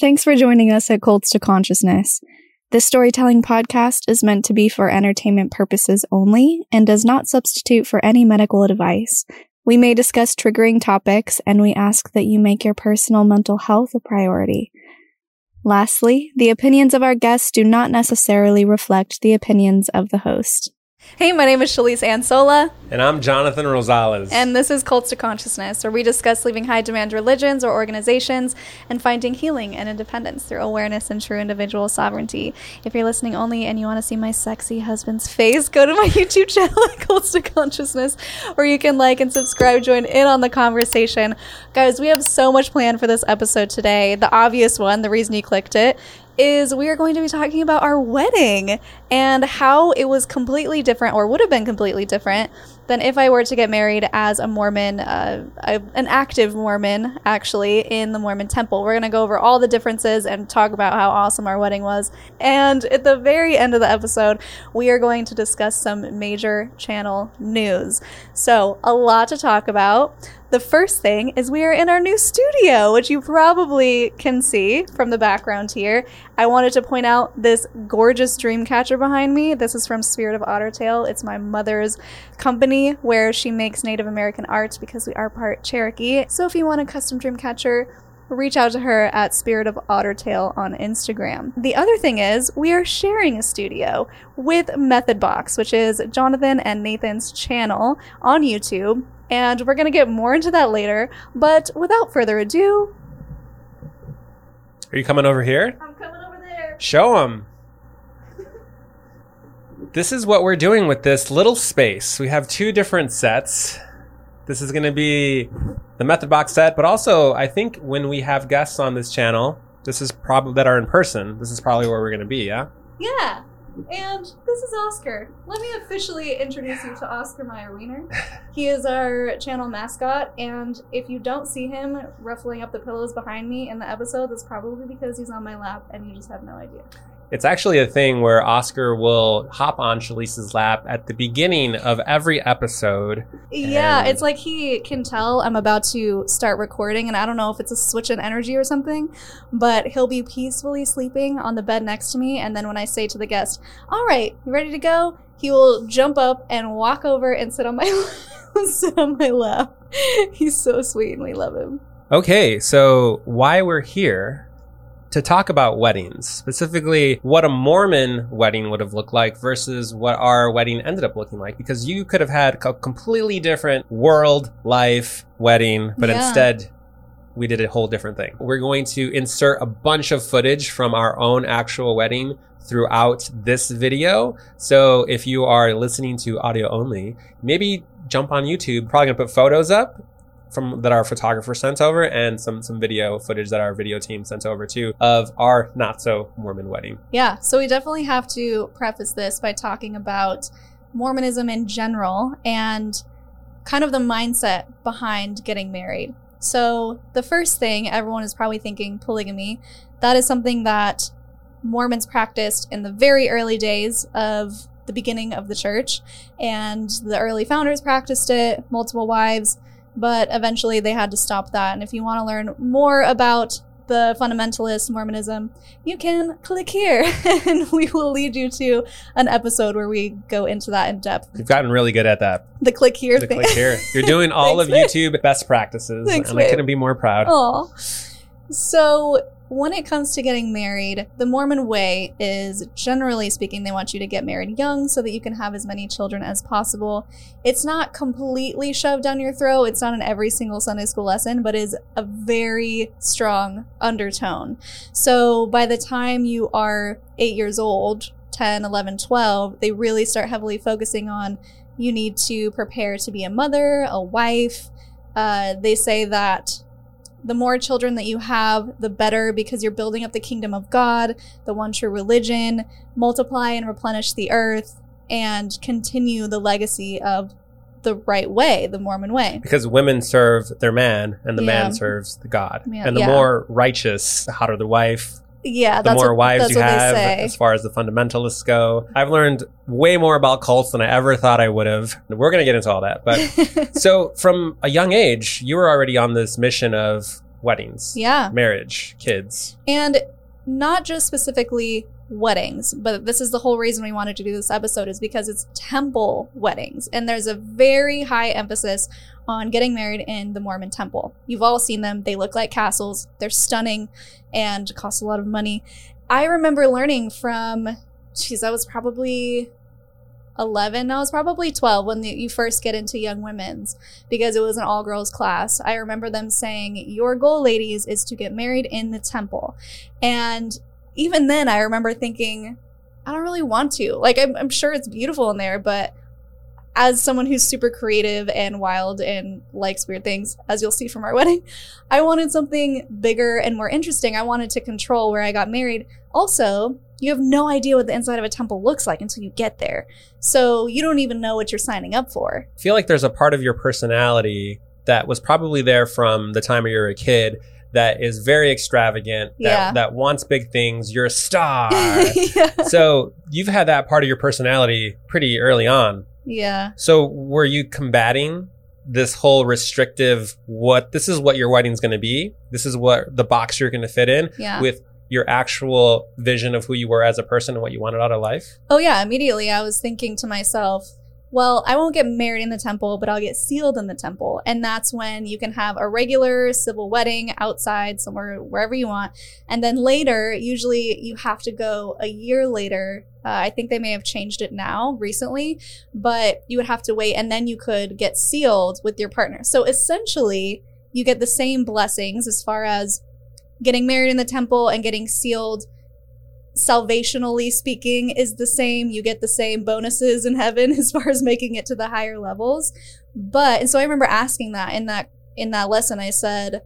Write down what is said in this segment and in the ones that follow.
Thanks for joining us at Cults to Consciousness. This storytelling podcast is meant to be for entertainment purposes only and does not substitute for any medical advice. We may discuss triggering topics and we ask that you make your personal mental health a priority. Lastly, the opinions of our guests do not necessarily reflect the opinions of the host. Hey, my name is Shelise Ansola. And I'm Jonathan Rosales. And this is Cults to Consciousness, where we discuss leaving high demand religions or organizations and finding healing and independence through awareness and true individual sovereignty. If you're listening only and you want to see my sexy husband's face, go to my YouTube channel at Cults to Consciousness, where you can like and subscribe, join in on the conversation. Guys, we have so much planned for this episode today. The obvious one, the reason you clicked it, is we are going to be talking about our wedding and how it was completely different or would have been completely different than if I were to get married as a Mormon, uh, a, an active Mormon, actually, in the Mormon temple. We're going to go over all the differences and talk about how awesome our wedding was. And at the very end of the episode, we are going to discuss some major channel news. So, a lot to talk about. The first thing is we are in our new studio, which you probably can see from the background here. I wanted to point out this gorgeous dream catcher behind me. This is from Spirit of Ottertail. It's my mother's company where she makes Native American art because we are part Cherokee. So if you want a custom dream catcher, reach out to her at Spirit of Ottertail on Instagram. The other thing is, we are sharing a studio with Method Box, which is Jonathan and Nathan's channel on YouTube and we're going to get more into that later. But without further ado, are you coming over here? I'm coming over there. Show them. this is what we're doing with this little space. We have two different sets. This is going to be the Method Box set, but also I think when we have guests on this channel, this is probably that are in person. This is probably where we're going to be. Yeah. Yeah. And this is Oscar. Let me officially introduce you to Oscar Mayer Wiener. He is our channel mascot, and if you don't see him ruffling up the pillows behind me in the episode, that's probably because he's on my lap and you just have no idea. It's actually a thing where Oscar will hop on Shelise's lap at the beginning of every episode. Yeah, it's like he can tell I'm about to start recording, and I don't know if it's a switch in energy or something, but he'll be peacefully sleeping on the bed next to me. And then when I say to the guest, All right, you ready to go? He will jump up and walk over and sit on my sit on my lap. He's so sweet and we love him. Okay, so why we're here to talk about weddings, specifically what a Mormon wedding would have looked like versus what our wedding ended up looking like. Because you could have had a completely different world, life, wedding, but yeah. instead we did a whole different thing. We're going to insert a bunch of footage from our own actual wedding throughout this video. So if you are listening to audio only, maybe jump on YouTube, probably gonna put photos up from that our photographer sent over and some some video footage that our video team sent over too of our not so Mormon wedding. Yeah, so we definitely have to preface this by talking about Mormonism in general and kind of the mindset behind getting married. So, the first thing everyone is probably thinking polygamy. That is something that Mormons practiced in the very early days of the beginning of the church, and the early founders practiced it, multiple wives but eventually they had to stop that. And if you want to learn more about the fundamentalist Mormonism, you can click here and we will lead you to an episode where we go into that in depth. You've gotten really good at that. The click here the thing. click here. You're doing all Thanks, of YouTube best practices Thanks, and babe. I couldn't be more proud. Oh. So when it comes to getting married, the Mormon way is generally speaking, they want you to get married young so that you can have as many children as possible. It's not completely shoved down your throat, it's not in every single Sunday school lesson, but is a very strong undertone. So by the time you are eight years old, 10, 11, 12, they really start heavily focusing on you need to prepare to be a mother, a wife. Uh, they say that the more children that you have, the better because you're building up the kingdom of God, the one true religion, multiply and replenish the earth, and continue the legacy of the right way, the Mormon way. Because women serve their man and the yeah. man serves the God. Yeah, and the yeah. more righteous, the hotter the wife, yeah, the more what, wives you have as far as the fundamentalists go. I've learned way more about cults than I ever thought I would have. We're going to get into all that. But so from a young age, you were already on this mission of weddings, Yeah. marriage, kids. And not just specifically weddings, but this is the whole reason we wanted to do this episode is because it's temple weddings. And there's a very high emphasis on getting married in the Mormon temple. You've all seen them. They look like castles. They're stunning and cost a lot of money. I remember learning from, geez, I was probably 11. I was probably 12 when the, you first get into Young Women's because it was an all girls class. I remember them saying, Your goal, ladies, is to get married in the temple. And even then, I remember thinking, I don't really want to. Like, I'm, I'm sure it's beautiful in there, but as someone who's super creative and wild and likes weird things, as you'll see from our wedding, I wanted something bigger and more interesting. I wanted to control where I got married. Also, you have no idea what the inside of a temple looks like until you get there. So you don't even know what you're signing up for. I feel like there's a part of your personality that was probably there from the time you were a kid that is very extravagant, that, Yeah. that wants big things. You're a star. yeah. so you've had that part of your personality pretty early on. yeah. So were you combating this whole restrictive what this is what your wedding's going to be? This is what the box you're going to fit in Yeah. with your actual vision of who you were as a person and what you wanted out of life? Oh, yeah. Immediately, I was thinking to myself, well, I won't get married in the temple, but I'll get sealed in the temple. And that's when you can have a regular civil wedding outside somewhere, wherever you want. And then later, usually you have to go a year later. Uh, I think they may have changed it now recently, but you would have to wait and then you could get sealed with your partner. So essentially, you get the same blessings as far as getting married in the temple and getting sealed salvationally speaking is the same. You get the same bonuses in heaven as far as making it to the higher levels. But and so i remember asking that in that in that lesson. I said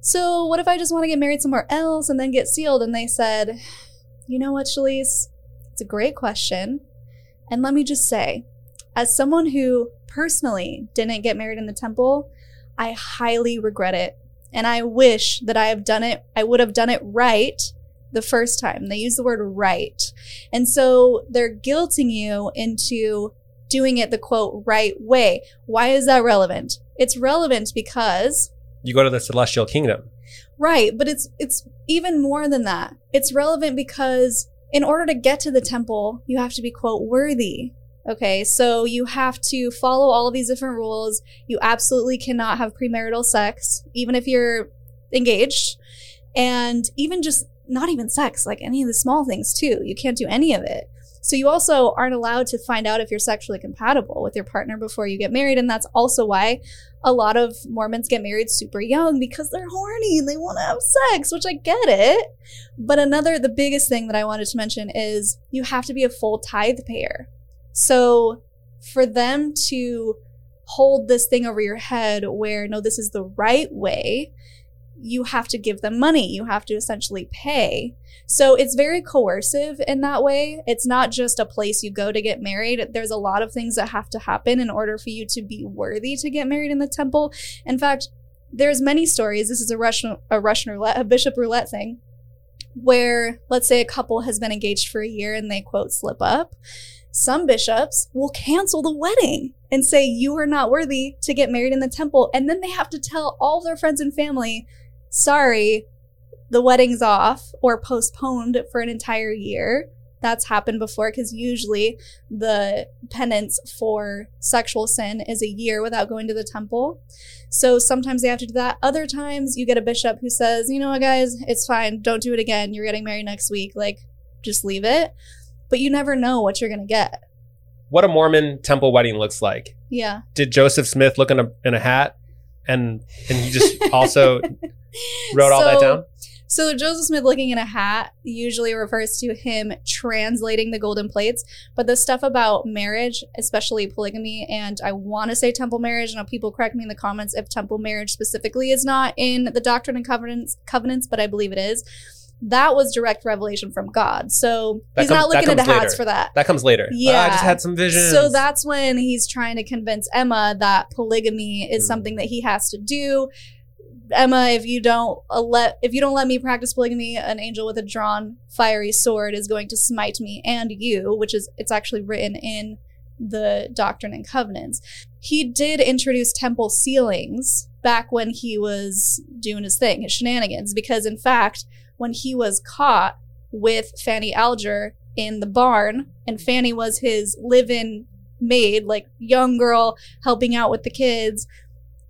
so what if i just want to get married somewhere else and then get sealed? And they said you know what Shelise? it's a great question. And let me just say as someone who personally didn't get married in the temple i highly regret it. And i wish that i have done it i would have done it right the first time. They use the word right. And so they're guilting you into doing it the quote right way. Why is that relevant? It's relevant because You go to the celestial kingdom. right, but it's it's even more than that. It's relevant because in order to get to the temple, you have to be quote worthy. Okay, so you have to follow all of these different rules. You absolutely cannot have premarital sex, even if you're engaged. And even just not even sex, like any of the small things too. You can't do any of it. So you also aren't allowed to find out if you're sexually compatible with your partner before you get married. And that's also why a lot of Mormons get married super young because they're horny and they want to have sex, which I get it. But another, the biggest thing that I wanted to mention is you have to be a full tithe payer. So for them to hold this thing over your head where, no, this is the right way, you have to give them money. You have to essentially pay. So it's very coercive in that way. It's not just a place you go to get married. There's a lot of things that have to happen in order for you to be worthy to get married in the temple. In fact, there's many stories. This is a Russian a Russian roulette, a bishop roulette thing, where let's say a couple has been engaged for a year and they quote slip up. Some bishops will cancel the wedding and say you are not worthy to get married in the temple, and then they have to tell all their friends and family, sorry, the wedding's off or postponed for an entire year. That's happened before because usually the penance for sexual sin is a year without going to the temple. So sometimes they have to do that. Other times you get a bishop who says, you know what, guys, it's fine. Don't do it again. You're getting married next week. Like, just leave it. But you never know what you're going to get. What a Mormon temple wedding looks like. Yeah. Did Joseph Smith look in a in a hat and and he just also wrote all that down? So Joseph Smith looking in a hat usually refers to him translating the golden plates, but the stuff about marriage, especially polygamy, and I want to say temple marriage. Know people correct me in the comments if temple marriage specifically is not in the Doctrine and Covenants, covenants, but I believe it is. That was direct revelation from God. So That he's comes- not looking into comes hats for that. That comes later. Yeah. I just had some visions. So that's when he's trying to convince Emma that polygamy is Hmm. something that he has to do. Emma, if you don't uh, let if you don't let me practice polygamy, an angel with a drawn fiery sword is going to smite me and you, which is it's actually written in the Doctrine and Covenants. He did introduce temple sealings back when he was doing his thing, his shenanigans. Because in fact, when he was caught with Fanny Alger in the barn, and Fanny was his live in maid, like young girl helping out with the kids.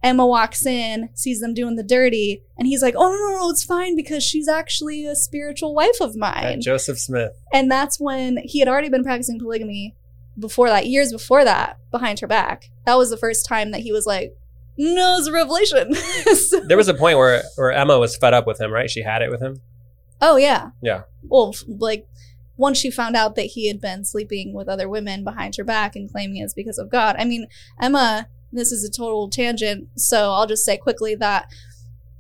Emma walks in, sees them doing the dirty, and he's like, Oh, no, no, no, it's fine because she's actually a spiritual wife of mine. Joseph Smith. And that's when he had already been practicing polygamy before that, years before that, behind her back. That was the first time that he was like, No, it's a revelation. So- There was a point where where Emma was fed up with him, right? She had it with him. oh, yeah. Yeah. Well, like, once she found out that he had been sleeping with other women behind her back and claiming it's because of God. I mean, Emma, this is a total tangent, so I'll just say quickly that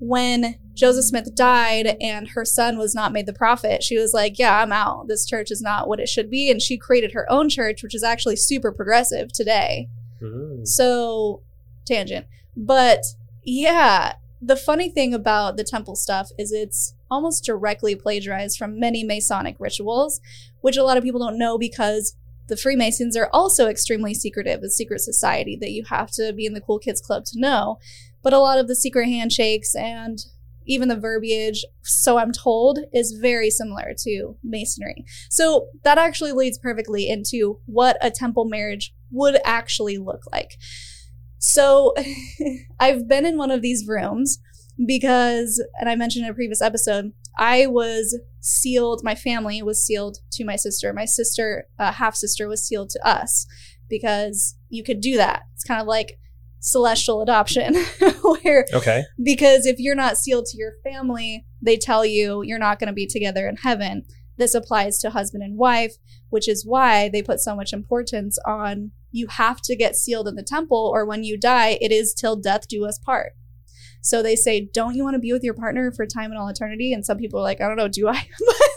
when Joseph Smith died and her son was not made the prophet, she was like, Yeah, I'm out. This church is not what it should be. And she created her own church, which is actually super progressive today. Mm. So, tangent. But yeah, the funny thing about the temple stuff is it's almost directly plagiarized from many Masonic rituals, which a lot of people don't know because the Freemasons are also extremely secretive, a secret society that you have to be in the Cool Kids Club to know. But a lot of the secret handshakes and even the verbiage, so I'm told, is very similar to Masonry. So that actually leads perfectly into what a temple marriage would actually look like. So I've been in one of these rooms because, and I mentioned in a previous episode, I was sealed, my family was sealed to my sister. My sister, uh, half sister, was sealed to us because you could do that. It's kind of like celestial adoption, where Okay. because if you're not sealed to your family, they tell you you're not going to be together in heaven. This applies to husband and wife, which is why they put so much importance on you have to get sealed in the temple, or when you die, it is till death do us part. So they say, don't you want to be with your partner for time and all eternity? And some people are like, I don't know, do I?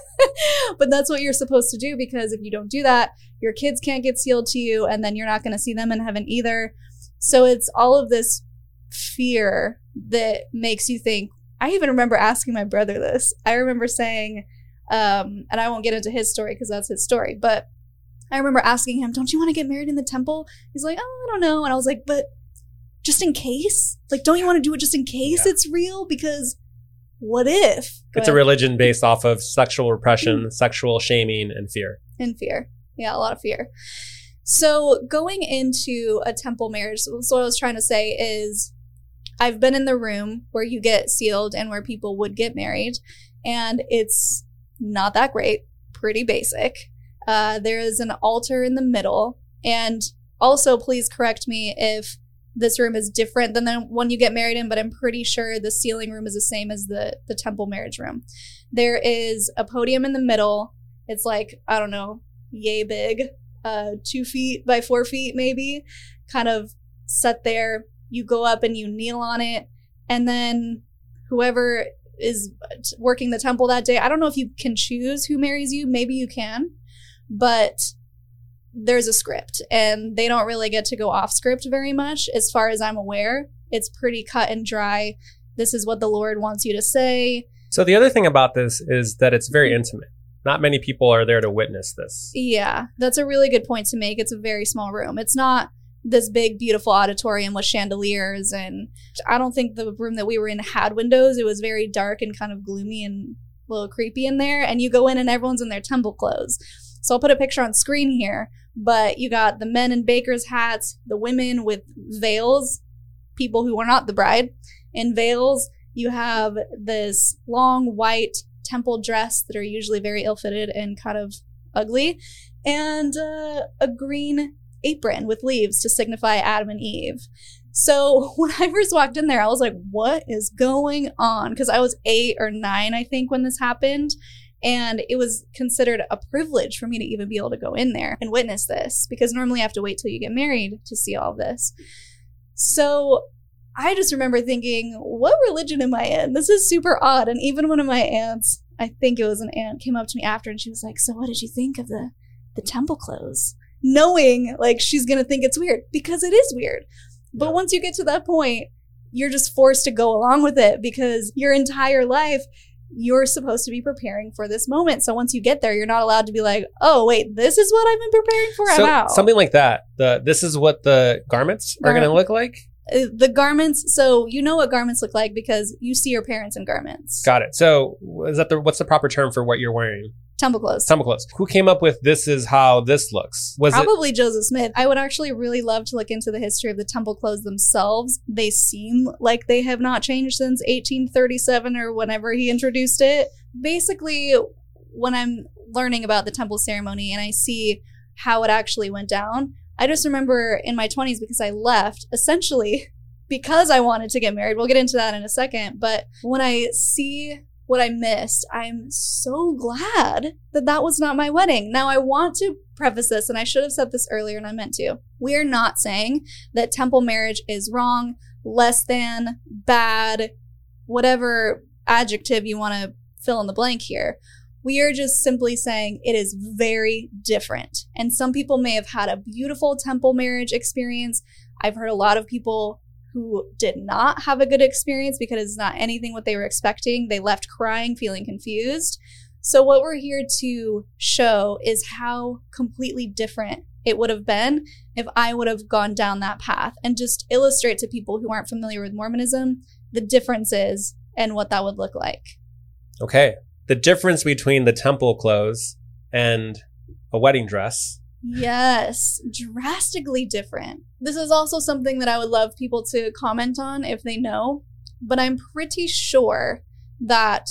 but that's what you're supposed to do because if you don't do that, your kids can't get sealed to you, and then you're not going to see them in heaven either. So it's all of this fear that makes you think. I even remember asking my brother this. I remember saying, um, and I won't get into his story because that's his story, but I remember asking him, Don't you want to get married in the temple? He's like, Oh, I don't know. And I was like, But just in case? Like, don't you want to do it just in case Yeah. it's real? Because what if? It's a religion based off of sexual repression, mm. sexual shaming, and fear. and fear. Yeah, a lot of fear. So going into a temple marriage, so what I was trying to say is I've been in the room where you get sealed and where people would get married, and it's not that great, pretty basic. Uh, there is an altar in the middle, and also please correct me if this room is different than the one you get married in, but I'm pretty sure the sealing room is the same as the the temple marriage room. There is a podium in the middle. It's like I don't know, yay big, uh, two feet by four feet maybe, kind of set there. You go up and you kneel on it, and then whoever is working the temple that day, I don't know if you can choose who marries you. Maybe you can, but there's a script, and they don't really get to go off script very much, as far as I'm aware. It's pretty cut and dry. This is what the Lord wants you to say. So the other thing about this is that it's very mm. intimate. Not many people are there to witness this. Yeah, that's a really good point to make. It's a very small room. It's not this big, beautiful auditorium with chandeliers. And I don't think the room that we were in had windows. It was very dark and kind of gloomy and a little creepy in there. And you go in and everyone's in their temple clothes. So I'll put a picture on screen here. But you got the men in baker's hats, the women with veils, people who are not the bride in veils. You have this long white temple dress that are usually very ill fitted and kind of ugly, and uh, a green apron with leaves to signify Adam and Eve. So when I first walked in there, I was like, what is going on? Because I was eight or nine, I think, when this happened. And it was considered a privilege for me to even be able to go in there and witness this because normally you have to wait till you get married to see all this. So I just remember thinking, what religion am I in? This is super odd. And even one of my aunts, I think it was an aunt, came up to me after and she was like, So what did you think of the the temple clothes? Knowing like she's gonna think it's weird because it is weird. But once you get to that point, you're just forced to go along with it because your entire life you're supposed to be preparing for this moment. So once you get there, you're not allowed to be like, "Oh, wait, this is what I've been preparing for." So I'm out. something like that. The this is what the garments are going to look like. Uh, The garments, so you know what garments look like because you see your parents in garments. Got it. So, is that the what's the proper term for what you're wearing? Temple clothes. Temple clothes. Who came up with this is how this looks? Was it Probably Joseph Smith. I would actually really love to look into the history of the temple clothes themselves. They seem like they have not changed since 1837 or whenever he introduced it. Basically, when I'm learning about the temple ceremony and I see how it actually went down, I just remember in my 20s because I left essentially because I wanted to get married. We'll get into that in a second. But when I see what I missed, I'm so glad that that was not my wedding. Now, I want to preface this, and I should have said this earlier, and I meant to. We are not saying that temple marriage is wrong, less than, bad, whatever adjective you want to fill in the blank here. We are just simply saying it is very different. And some people may have had a beautiful temple marriage experience. I've heard a lot of people who did not have a good experience because it's not anything what they were expecting. They left crying, feeling confused. So, what we're here to show is how completely different it would have been if I would have gone down that path and just illustrate to people who aren't familiar with Mormonism the differences and what that would look like. okay? The difference between the temple clothes and a wedding dress. Yes, drastically different. This is also something that I would love people to comment on if they know, but I'm pretty sure that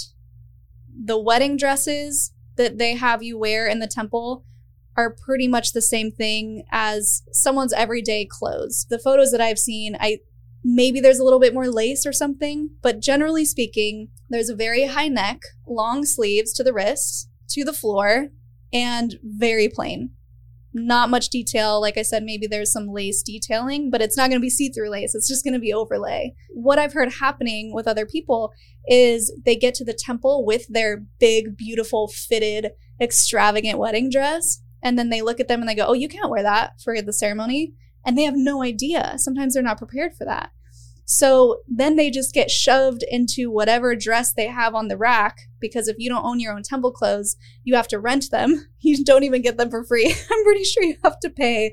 the wedding dresses that they have you wear in the temple are pretty much the same thing as someone's everyday clothes. The photos that I've seen, I maybe there's a little bit more lace or something, but generally speaking, there's a very high neck, long sleeves to the wrists, to the floor, and very plain not much detail. Like I said, maybe there's some lace detailing, but it's not going to be see through lace. It's just going to be overlay. What I've heard happening with other people is they get to the temple with their big, beautiful, fitted, extravagant wedding dress. And then they look at them and they go, Oh, you can't wear that for the ceremony. And they have no idea. Sometimes they're not prepared for that. So then they just get shoved into whatever dress they have on the rack because if you don't own your own temple clothes, you have to rent them. You don't even get them for free. I'm pretty sure you have to pay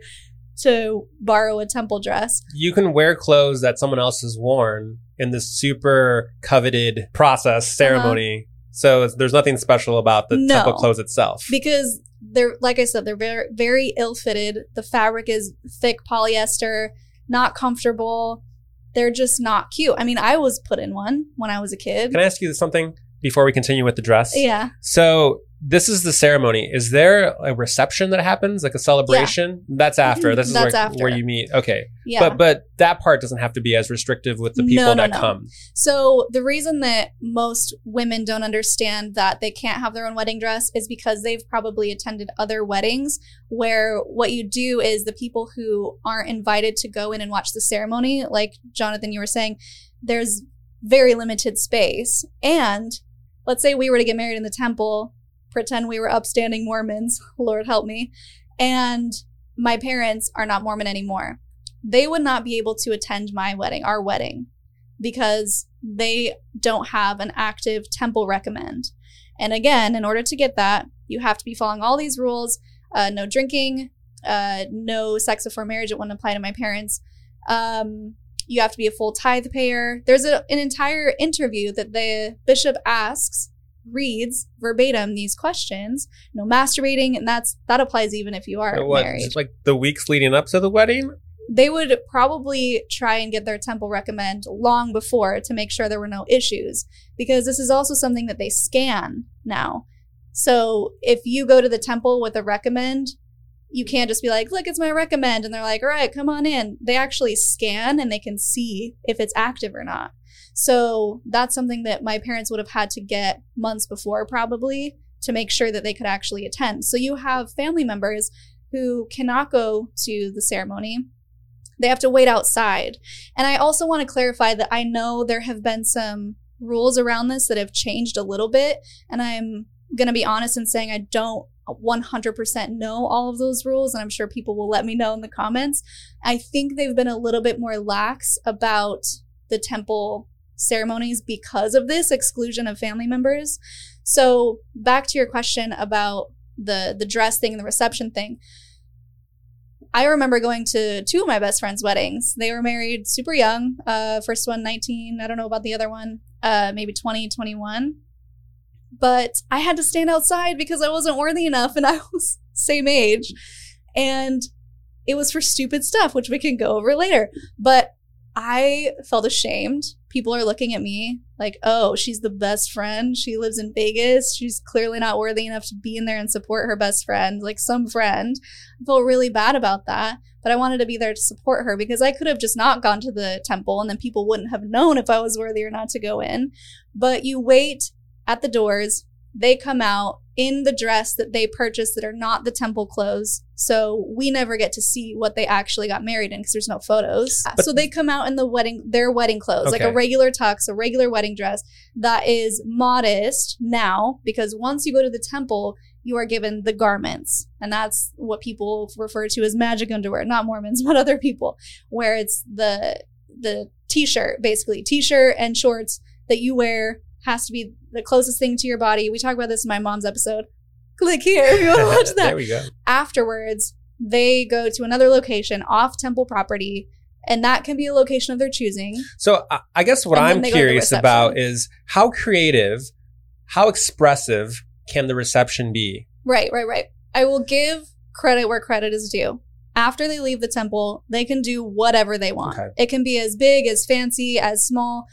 to borrow a temple dress. You can wear clothes that someone else has worn in this super coveted process ceremony. So it's, there's nothing special about the Uh-huh. No. temple clothes itself. because they're like I said, they're very very ill fitted. The fabric is thick polyester, not comfortable. They're just not cute. I mean, I was put in one when I was a kid. Can I ask you something before we continue with the dress? yeah. So this is the ceremony. Is there a reception that happens, like a celebration? That's after. Mhm. This is That's where, after. where you meet. Okay, Yeah. but but that part doesn't have to be as restrictive with the people No, no, that no. come. So the reason that most women don't understand that they can't have their own wedding dress is because they've probably attended other weddings where what you do is the people who aren't invited to go in and watch the ceremony, like Jonathan, you were saying, there's very limited space. And let's say we were to get married in the temple, pretend we were upstanding Mormons, Lord help me, and my parents are not Mormon anymore. They would not be able to attend my wedding, our wedding, because they don't have an active temple recommend. And again, in order to get that, you have to be following all these rules uh, no drinking, uh, no sex before marriage. It wouldn't apply to my parents. Um, you have to be a full tithe payer. There's a, an entire interview that the bishop asks, reads verbatim these questions. No masturbating, and that's that applies even if you are What, married just like the weeks leading up to the wedding? they would probably try and get their temple recommend long before to make sure there were no issues because this is also something that they scan now. So if you go to the temple with a recommend, you can't just be like, look, it's my recommend. And they're like, all right, come on in. They actually scan and they can see if it's active or not. So that's something that my parents would have had to get months before, probably, to make sure that they could actually attend. So you have family members who cannot go to the ceremony they have to wait outside. And I also want to clarify that I know there have been some rules around this that have changed a little bit. And I'm going to be honest in saying I don't 100% know all of those rules. And I'm sure people will let me know in the comments. I think they've been a little bit more lax about the temple ceremonies because of this exclusion of family members. So back to your question about the the dress thing and the reception thing. I remember going to two of my best friends' weddings. They were married super young. Uh, first one, 19. I don't know about the other one. Uh, maybe 20, 21. But I had to stand outside because I wasn't worthy enough and I was same age. And it was for stupid stuff, which we can go over later. But I felt ashamed. People are looking at me like, oh, she's the best friend. She lives in Vegas. She's clearly not worthy enough to be in there and support her best friend, like some friend. I felt really bad about that. But I wanted to be there to support her because I could have just not gone to the temple and then people wouldn't have known if I was worthy or not to go in. But you wait at the doors they come out in the dress that they purchased that are not the temple clothes. So we never get to see what they actually got married in because there's no photos. But- so they come out in the wedding, their wedding clothes, like a regular tux, a regular wedding dress that is modest now because once you go to the temple, you are given the garments. And that's what people refer to as magic underwear, not Mormons, but other people, where it's the the t-shirt, basically. T-shirt and shorts that you wear has to be the closest thing to your body. We talk about this in my mom's episode. Click here if you want to watch that there we go. afterwards they go to another location off temple property and that can be a location of their choosing So I, I guess what And I'm they go to the curious about is how creative, how expressive can the reception be? right right right i will give credit where credit is due after they leave the temple they can do whatever they want Okay. it can be as big as fancy as small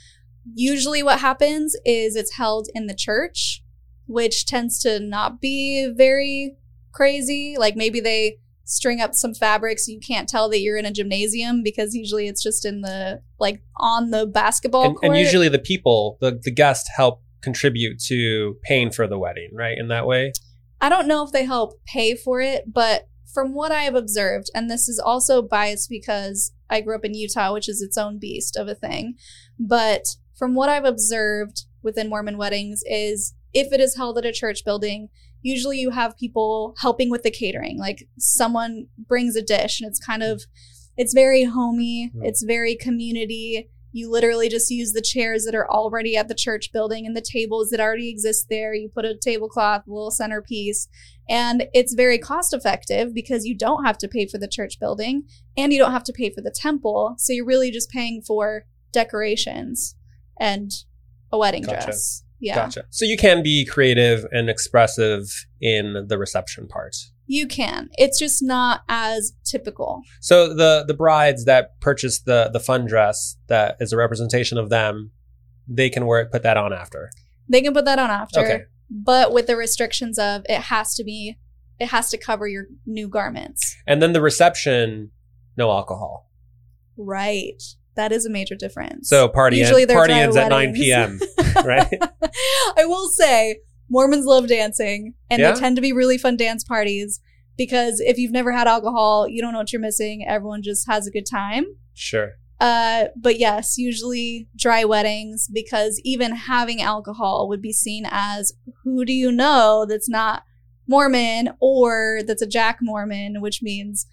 usually what happens is it's held in the church which tends to not be very crazy like maybe they string up some fabric so you can't tell that you're in a gymnasium because usually it's just in the like on the basketball And, court. and usually the people, the, the guests help contribute to paying for the wedding, right? In that way? I don't know if they help pay for it, but from what I have observed, and this is also biased because I grew up in Utah, which is its own beast of a thing, but from what I've observed within Mormon weddings is if it is held at a church building, usually you have people helping with the catering. Like someone brings a dish and it's kind of it's very homey, Hmm. it's very community. You literally just use the chairs that are already at the church building and the tables that already exist there. You put a tablecloth, a little centerpiece, and it's very cost effective because you don't have to pay for the church building and you don't have to pay for the temple. So you're really just paying for decorations and a wedding Gotcha. dress. Yeah. Gotcha. So you can be creative and expressive in the reception part. You can. It's just not as typical. So the the brides that purchase the the fun dress that is a representation of them, they can wear it, put that on after. They can put that on after, Okay. but with the restrictions of it has to be, it has to cover your new garments. And then the reception, no alcohol. Right. That is a major difference. So party Usually end, party ends at 9 p.m. right? I will say Mormons love dancing and Yeah? they tend to be really fun dance parties because if you've never had alcohol, you don't know what you're missing. Everyone just has a good time. Sure. Uh, but yes, usually dry weddings because even having alcohol would be seen as who do you know that's not Mormon or that's a Jack Mormon, which means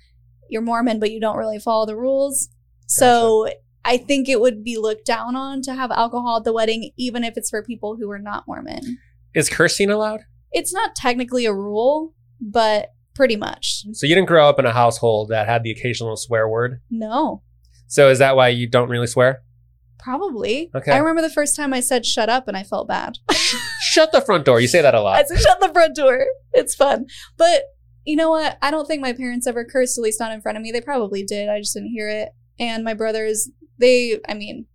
you're Mormon but you don't really follow the rules. So I think it would be looked down on to have alcohol at the wedding, even if it's for people who are not Mormon. Is cursing allowed? It's not technically a rule, but pretty much. So you didn't grow up in a household that had the occasional swear word. No, So is that why you don't really swear? probably. Okay. I remember the first time I said shut up and I felt bad. Shut the front door. You say that a lot. I said, shut the front door. It's fun. But you know what? I don't think my parents ever cursed, at least not in front of me. They probably did. I just didn't hear it. And my brothers, they, I mean,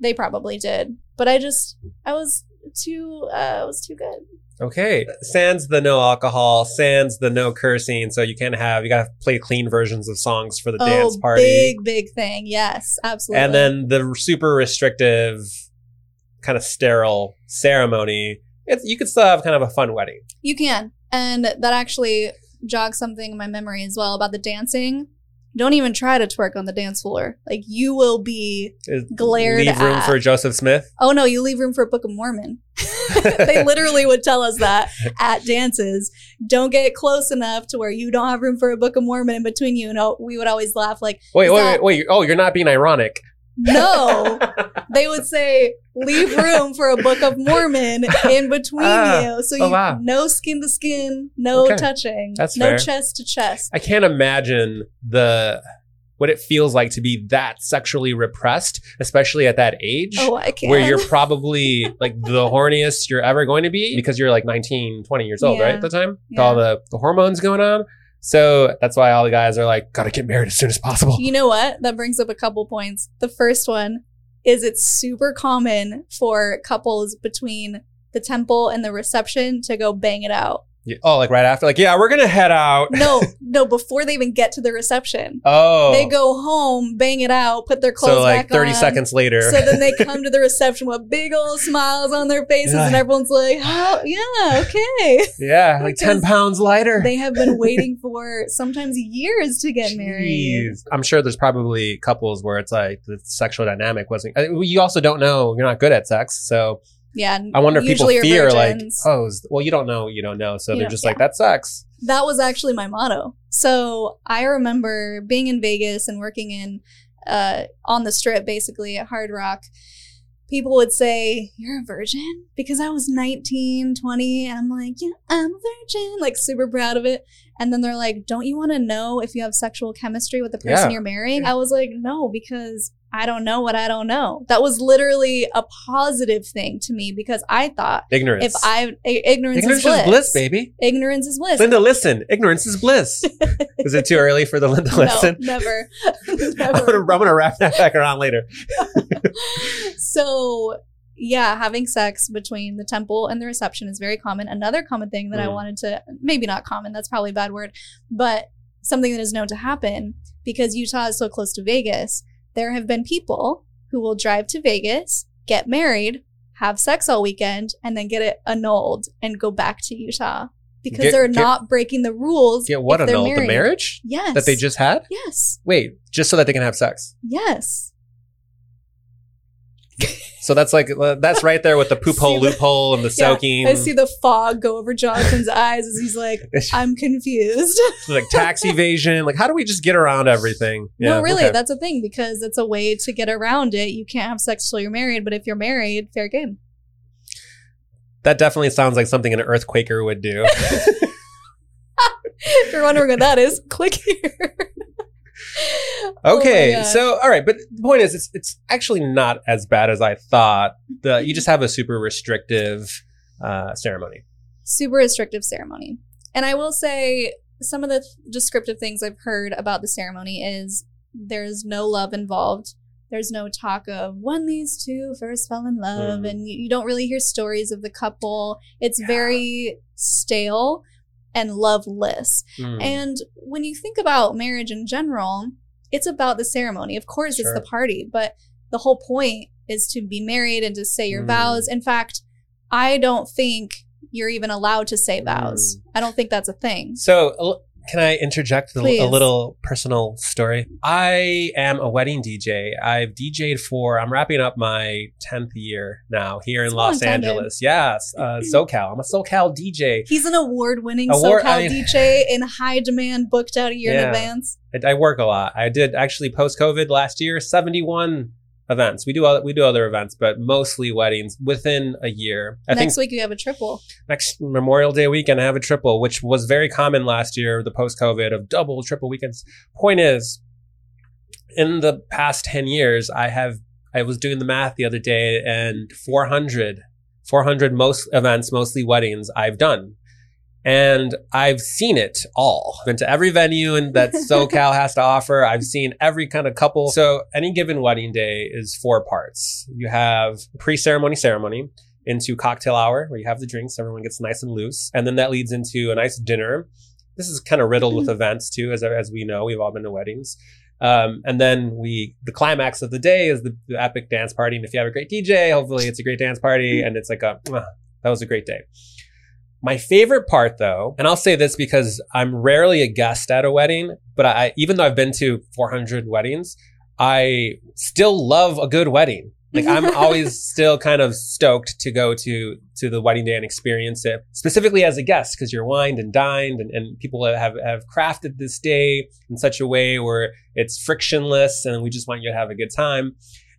they probably did. But I just, I was too, uh, I was too good. Okay. Sans the no alcohol, sans the no cursing. So you can't have, you got to play clean versions of songs for the dance party. Oh, big, big thing. Yes, absolutely. and then the super restrictive, kind of sterile ceremony. It's, you could still have kind of a fun wedding. You can. And that actually jogs something in my memory as well about the dancing. Don't even try to twerk on the dance floor. Like you will be Glared Leave room at. for Joseph Smith. Oh no, you leave room for a Book of Mormon. they literally would tell us that at dances. Don't get close enough to where you don't have room for a Book of Mormon in between you. And oh, we would always laugh like, Wait, wait, that- wait, wait. Oh, you're not being ironic. No. they would say, leave room for a Book of Mormon in between Ah. you. So Oh, you wow. no skin to skin, no Okay. touching, That's no fair. chest to chest. I can't imagine the what it feels like to be that sexually repressed, especially at that age. Oh. Where you're probably like the horniest you're ever going to be because you're like 19, 20 years old, Yeah. right? At the time, with Yeah. all the, the hormones going on. So that's why all the guys are like, gotta get married as soon as possible. You know what? That brings up a couple points. The first one is it's super common for couples between the temple and the reception to go bang it out. Yeah. Oh, like right after, like, yeah, we're gonna head out. No, no, before they even get to the reception. Oh, They go home, bang it out, put their clothes on. so like back 30 on. seconds later. So then they come to the reception with big old smiles on their faces, and everyone's like, "Oh, yeah, okay." yeah, like 10 pounds lighter. They have been waiting for sometimes years to get married. I'm sure there's probably couples where it's like the sexual dynamic wasn't. You also don't know. You're not good at sex, so Yeah, I wonder if people fear like, oh, well, you don't know, you don't know, so You they're just yeah. like that sucks. that was actually my motto. So I remember being in Vegas and working in uh, on the strip, basically at Hard Rock. People would say, You're a virgin? Because I was 19, 20. And I'm like, Yeah, I'm a virgin. Like, super proud of it. And then they're like, Don't you want to know if you have sexual chemistry with the person Yeah. you're marrying? I was like, No, because I don't know what I don't know. That was literally a positive thing to me because I thought Ignorance. if I, i- ignorance, ignorance is bliss. is bliss, baby. Ignorance is bliss. Linda, listen. Ignorance is bliss. is it too early for the Linda listen? No, never. I'm gonna, I'm gonna wrap that back around later. so, yeah, having sex between the temple and the reception is very common. Another common thing that I Mm. wanted to, maybe not common, that's probably a bad word, but something that is known to happen because Utah is so close to Vegas. There have been people who will drive to Vegas, get married, have sex all weekend, and then get it annulled and go back to Utah because Get- they're get- not breaking the rules. Get what annulled? The marriage Yes. that they just had? Yes. Wait, just so that they can have sex. Yes. So that's like that's right there with the poop hole the- loophole and the Yeah, soaking. I see the fog go over Jonathan's eyes as he's like, I'm confused. like tax evasion. Like, how do we just get around everything? no, really, okay. that's a thing because it's a way to get around it. You can't have sex till you're married, but if you're married, fair game. that definitely sounds like something an earthquaker would do. if you're wondering what that is, click here. Oh Okay, gosh. so all right, but the point is, it's it's actually not as bad as I thought. The you just have a super restrictive uh, ceremony. super restrictive ceremony. And I will say some of the descriptive things I've heard about the ceremony is there's no love involved. There's no talk of when these two first fell in love, Mhm. and you, you don't really hear stories of the couple. It's Yeah. very stale and loveless. Mm. And when you think about marriage in general, it's about the ceremony. Of course, Sure. it's the party, but the whole point is to be married and to say your Mm. vows. In fact, I don't think you're even allowed to say vows. I don't think that's a thing. So, can I interject a, a little personal story? I am a wedding DJ. I've DJ'd for, I'm wrapping up my 10th year now here It's in Los time. Angeles. Yes, uh, SoCal. I'm a SoCal DJ. He's an award-winning Award- SoCal I mean- DJ in high demand, booked out a year in advance. I, I work a lot. I did actually post COVID last year, 71 events. We do other, we do other events, but mostly weddings within a year. I Next week you have a triple. next Memorial Day weekend I have a triple, which was very common last year, the post COVID of double, triple weekends. Point is, in the past 10 years, I have, I was doing the math the other day and 400, 400 most events, mostly weddings I've done. And I've seen it all. Been to every venue and that SoCal has to offer. I've seen every kind of couple. So any given wedding day is four parts. You have pre-ceremony ceremony into cocktail hour where you have the drinks, everyone gets nice and loose. And then that leads into a nice dinner. This is kind of riddled with events too, as, as we know, we've all been to weddings. Um, and then we, the climax of the day is the, the epic dance party. And if you have a great DJ, hopefully it's a great dance party and it's like a, that was a great day. My favorite part though, and I'll say this because I'm rarely a guest at a wedding, but I, even though I've been to 400 weddings, I still love a good wedding. Like I'm always still kind of stoked to go to to the wedding day and experience it, specifically as a guest, because you're wined and dined, and, and people have have crafted this day in such a way where it's frictionless, and we just want you to have a good time.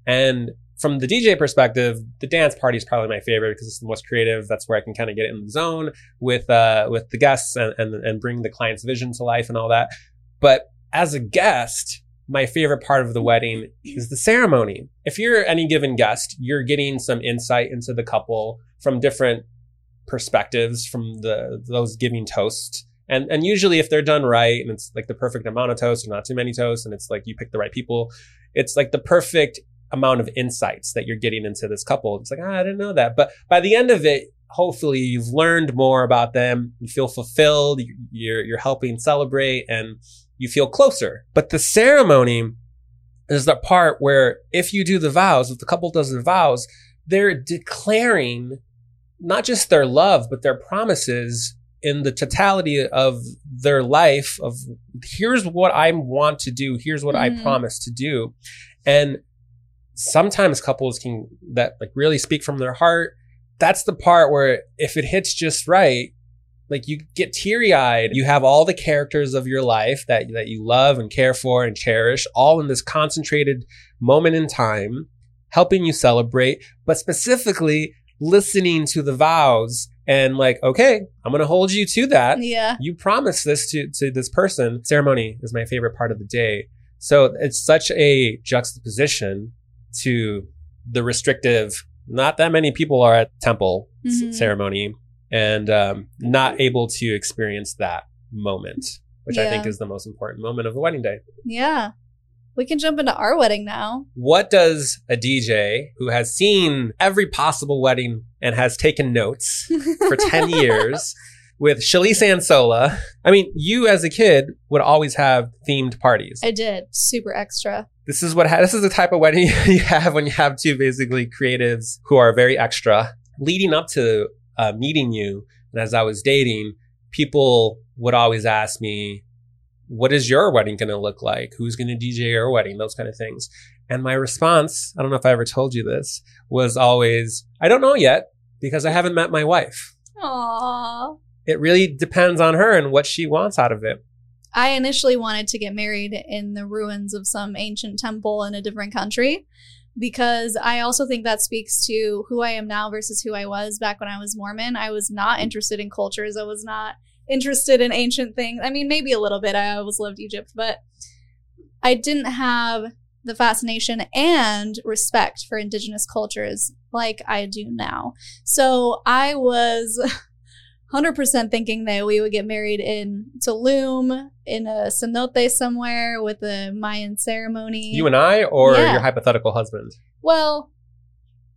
And from the DJ perspective, the dance party is probably my favorite because it's the most creative. That's where I can kind of get in the zone with uh, with the guests and, and and bring the client's vision to life and all that. But as a guest, my favorite part of the wedding is the ceremony. If you're any given guest, you're getting some insight into the couple from different perspectives from the those giving toast. And and usually if they're done right and it's like the perfect amount of toast or not too many toasts and it's like you pick the right people, it's like the perfect amount of insights that you're getting into this couple. It's like, ah, I didn't know that. But by the end of it, hopefully you've learned more about them. You feel fulfilled. You're, you're helping celebrate and you feel closer. But the ceremony is the part where if you do the vows, if the couple does the vows, they're declaring not just their love, but their promises in the totality of their life of here's what I want to do. Here's what mm-hmm. I promise to do. And sometimes couples can that like really speak from their heart. That's the part where if it hits just right, like you get teary eyed. You have all the characters of your life that, that you love and care for and cherish all in this concentrated moment in time, helping you celebrate, but specifically listening to the vows and like, okay, I'm going to hold you to that. Yeah. You promised this to, to this person. Ceremony is my favorite part of the day. So it's such a juxtaposition to the restrictive, not that many people are at temple mm-hmm. ceremony and um, not able to experience that moment, which yeah. I think is the most important moment of the wedding day. Yeah. We can jump into our wedding now. What does a DJ who has seen every possible wedding and has taken notes for 10 years with Shelise Ansola? I mean, you as a kid would always have themed parties. I did. Super extra. This is what ha- this is the type of wedding you have when you have two basically creatives who are very extra. Leading up to uh, meeting you and as I was dating, people would always ask me, what is your wedding going to look like? Who's going to DJ your wedding? Those kind of things. And my response, I don't know if I ever told you this, was always, I don't know yet because I haven't met my wife. Aww. It really depends on her and what she wants out of it. I initially wanted to get married in the ruins of some ancient temple in a different country because I also think that speaks to who I am now versus who I was back when I was Mormon. I was not interested in cultures. I was not interested in ancient things. I mean, maybe a little bit. I always loved Egypt, but I didn't have the fascination and respect for indigenous cultures like I do now. So I was 100% thinking that we would get married in Tulum, in a cenote somewhere with a Mayan ceremony. You and I, or yeah. your hypothetical husband? Well,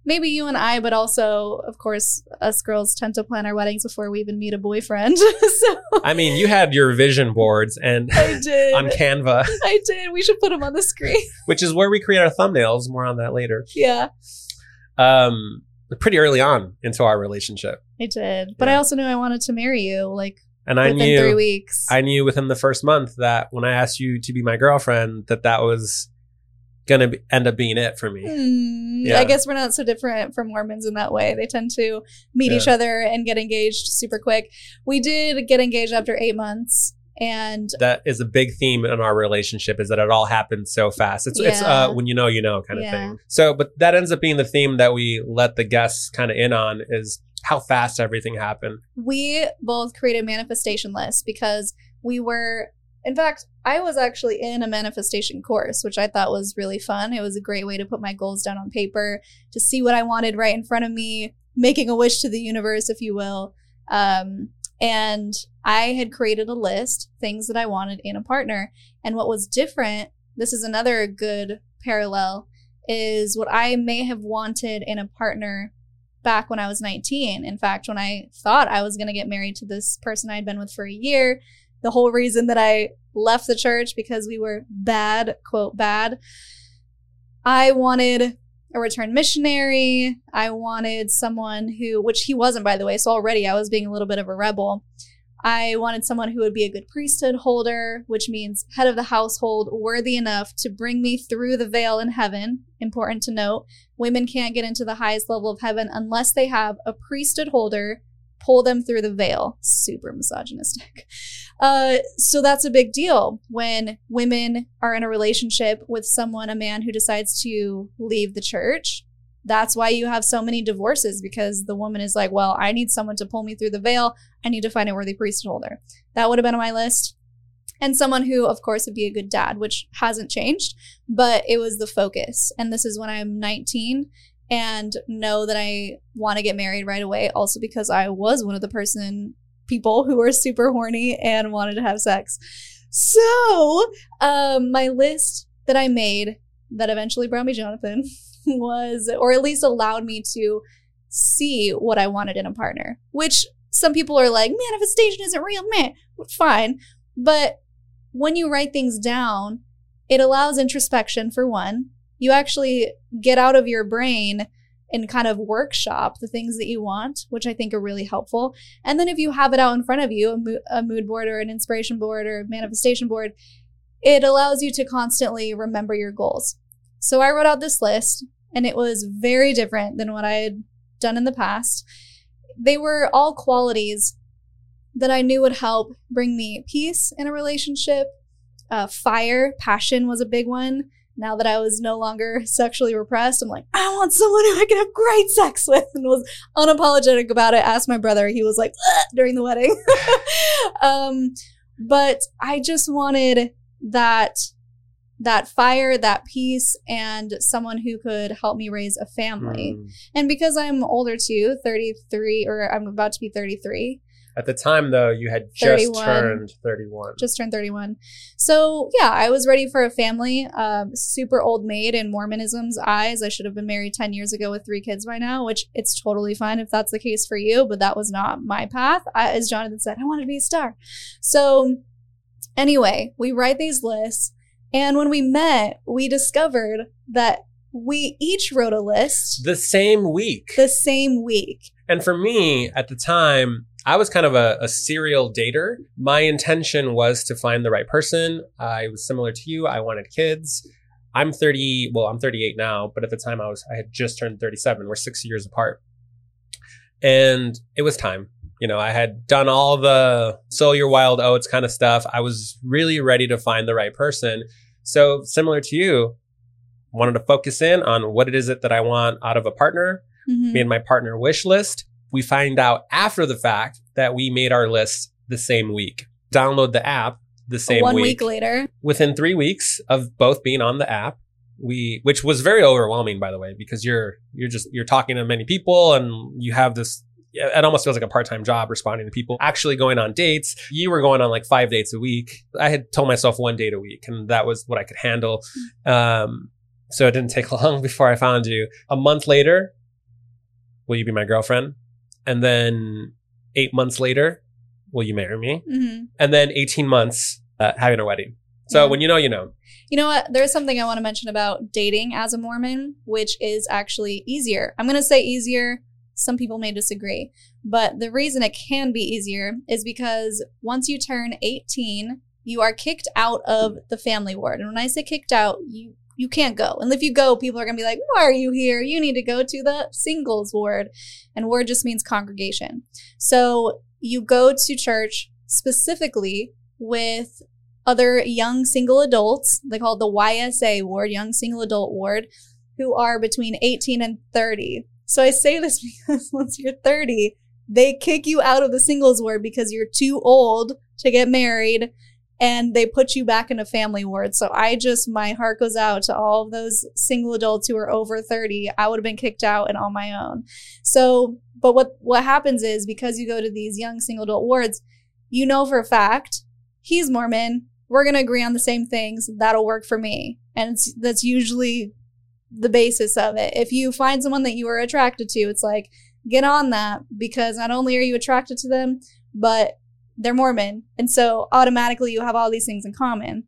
maybe you and I, but also, of course, us girls tend to plan our weddings before we even meet a boyfriend. so I mean, you had your vision boards and I did on Canva. I did. We should put them on the screen. Which is where we create our thumbnails. More on that later. Yeah. Um, pretty early on into our relationship. I did, but yeah. I also knew I wanted to marry you. Like, and I knew three weeks. I knew within the first month that when I asked you to be my girlfriend, that that was gonna be, end up being it for me. Mm, yeah. I guess we're not so different from Mormons in that way. They tend to meet yeah. each other and get engaged super quick. We did get engaged after eight months and that is a big theme in our relationship is that it all happens so fast. It's yeah. it's uh when you know you know kind of yeah. thing. So but that ends up being the theme that we let the guests kind of in on is how fast everything happened. We both created manifestation lists because we were in fact i was actually in a manifestation course which i thought was really fun. It was a great way to put my goals down on paper to see what i wanted right in front of me making a wish to the universe if you will. Um, and I had created a list, things that I wanted in a partner. And what was different, this is another good parallel, is what I may have wanted in a partner back when I was 19. In fact, when I thought I was going to get married to this person I'd been with for a year, the whole reason that I left the church because we were bad, quote, bad, I wanted a returned missionary. I wanted someone who, which he wasn't, by the way. So already I was being a little bit of a rebel. I wanted someone who would be a good priesthood holder, which means head of the household, worthy enough to bring me through the veil in heaven. Important to note, women can't get into the highest level of heaven unless they have a priesthood holder pull them through the veil. Super misogynistic. Uh, so that's a big deal when women are in a relationship with someone, a man who decides to leave the church. That's why you have so many divorces because the woman is like, well, I need someone to pull me through the veil. I need to find a worthy priesthood holder. That would have been on my list. And someone who, of course, would be a good dad, which hasn't changed, but it was the focus. And this is when I'm 19 and know that I want to get married right away. Also because I was one of the person people who were super horny and wanted to have sex. So, um, my list that I made that eventually brought me Jonathan was, or at least allowed me to see what I wanted in a partner, which some people are like, manifestation isn't real, man. Fine. But when you write things down, it allows introspection for one you actually get out of your brain and kind of workshop the things that you want, which I think are really helpful. And then if you have it out in front of you, a, mo- a mood board or an inspiration board or a manifestation board, it allows you to constantly remember your goals. So I wrote out this list and it was very different than what I had done in the past. They were all qualities that I knew would help bring me peace in a relationship. Uh, fire, passion was a big one now that I was no longer sexually repressed, I'm like, I want someone who I can have great sex with and was unapologetic about it. Asked my brother, he was like, during the wedding. um, but I just wanted that that fire, that peace, and someone who could help me raise a family. Mm. And because I'm older too, 33, or I'm about to be 33, at the time, though, you had just 31, turned 31. Just turned 31. So, yeah, I was ready for a family. Um, super old maid in Mormonism's eyes. I should have been married 10 years ago with three kids by now, which it's totally fine if that's the case for you, but that was not my path. I, as Jonathan said, I wanted to be a star. So, anyway, we write these lists. And when we met, we discovered that we each wrote a list the same week. The same week. And for me, at the time, I was kind of a, a, serial dater. My intention was to find the right person. I was similar to you. I wanted kids. I'm 30. Well, I'm 38 now, but at the time I was, I had just turned 37. We're six years apart. And it was time. You know, I had done all the sow your wild oats kind of stuff. I was really ready to find the right person. So similar to you, wanted to focus in on what it is it that I want out of a partner, mm-hmm. made my partner wish list we find out after the fact that we made our list the same week. Download the app the same week. One week. week later. Within three weeks of both being on the app, we which was very overwhelming by the way because you're you're just you're talking to many people and you have this it almost feels like a part-time job responding to people actually going on dates you were going on like five dates a week i had told myself one date a week and that was what i could handle um, so it didn't take long before i found you a month later will you be my girlfriend and then eight months later, will you marry me? Mm-hmm. And then 18 months uh, having a wedding. So yeah. when you know, you know. You know what? There's something I want to mention about dating as a Mormon, which is actually easier. I'm going to say easier. Some people may disagree. But the reason it can be easier is because once you turn 18, you are kicked out of the family ward. And when I say kicked out, you you can't go. And if you go, people are going to be like, why are you here? You need to go to the singles ward. And ward just means congregation. So you go to church specifically with other young single adults. They call it the YSA ward, young single adult ward, who are between 18 and 30. So I say this because once you're 30, they kick you out of the singles ward because you're too old to get married and they put you back in a family ward. So I just, my heart goes out to all of those single adults who are over 30. I would have been kicked out and on my own. So, but what, what happens is because you go to these young single adult wards, you know for a fact he's Mormon. We're going to agree on the same things. That'll work for me. And that's usually the basis of it. If you find someone that you are attracted to, it's like, get on that because not only are you attracted to them, but they're Mormon. And so automatically you have all these things in common.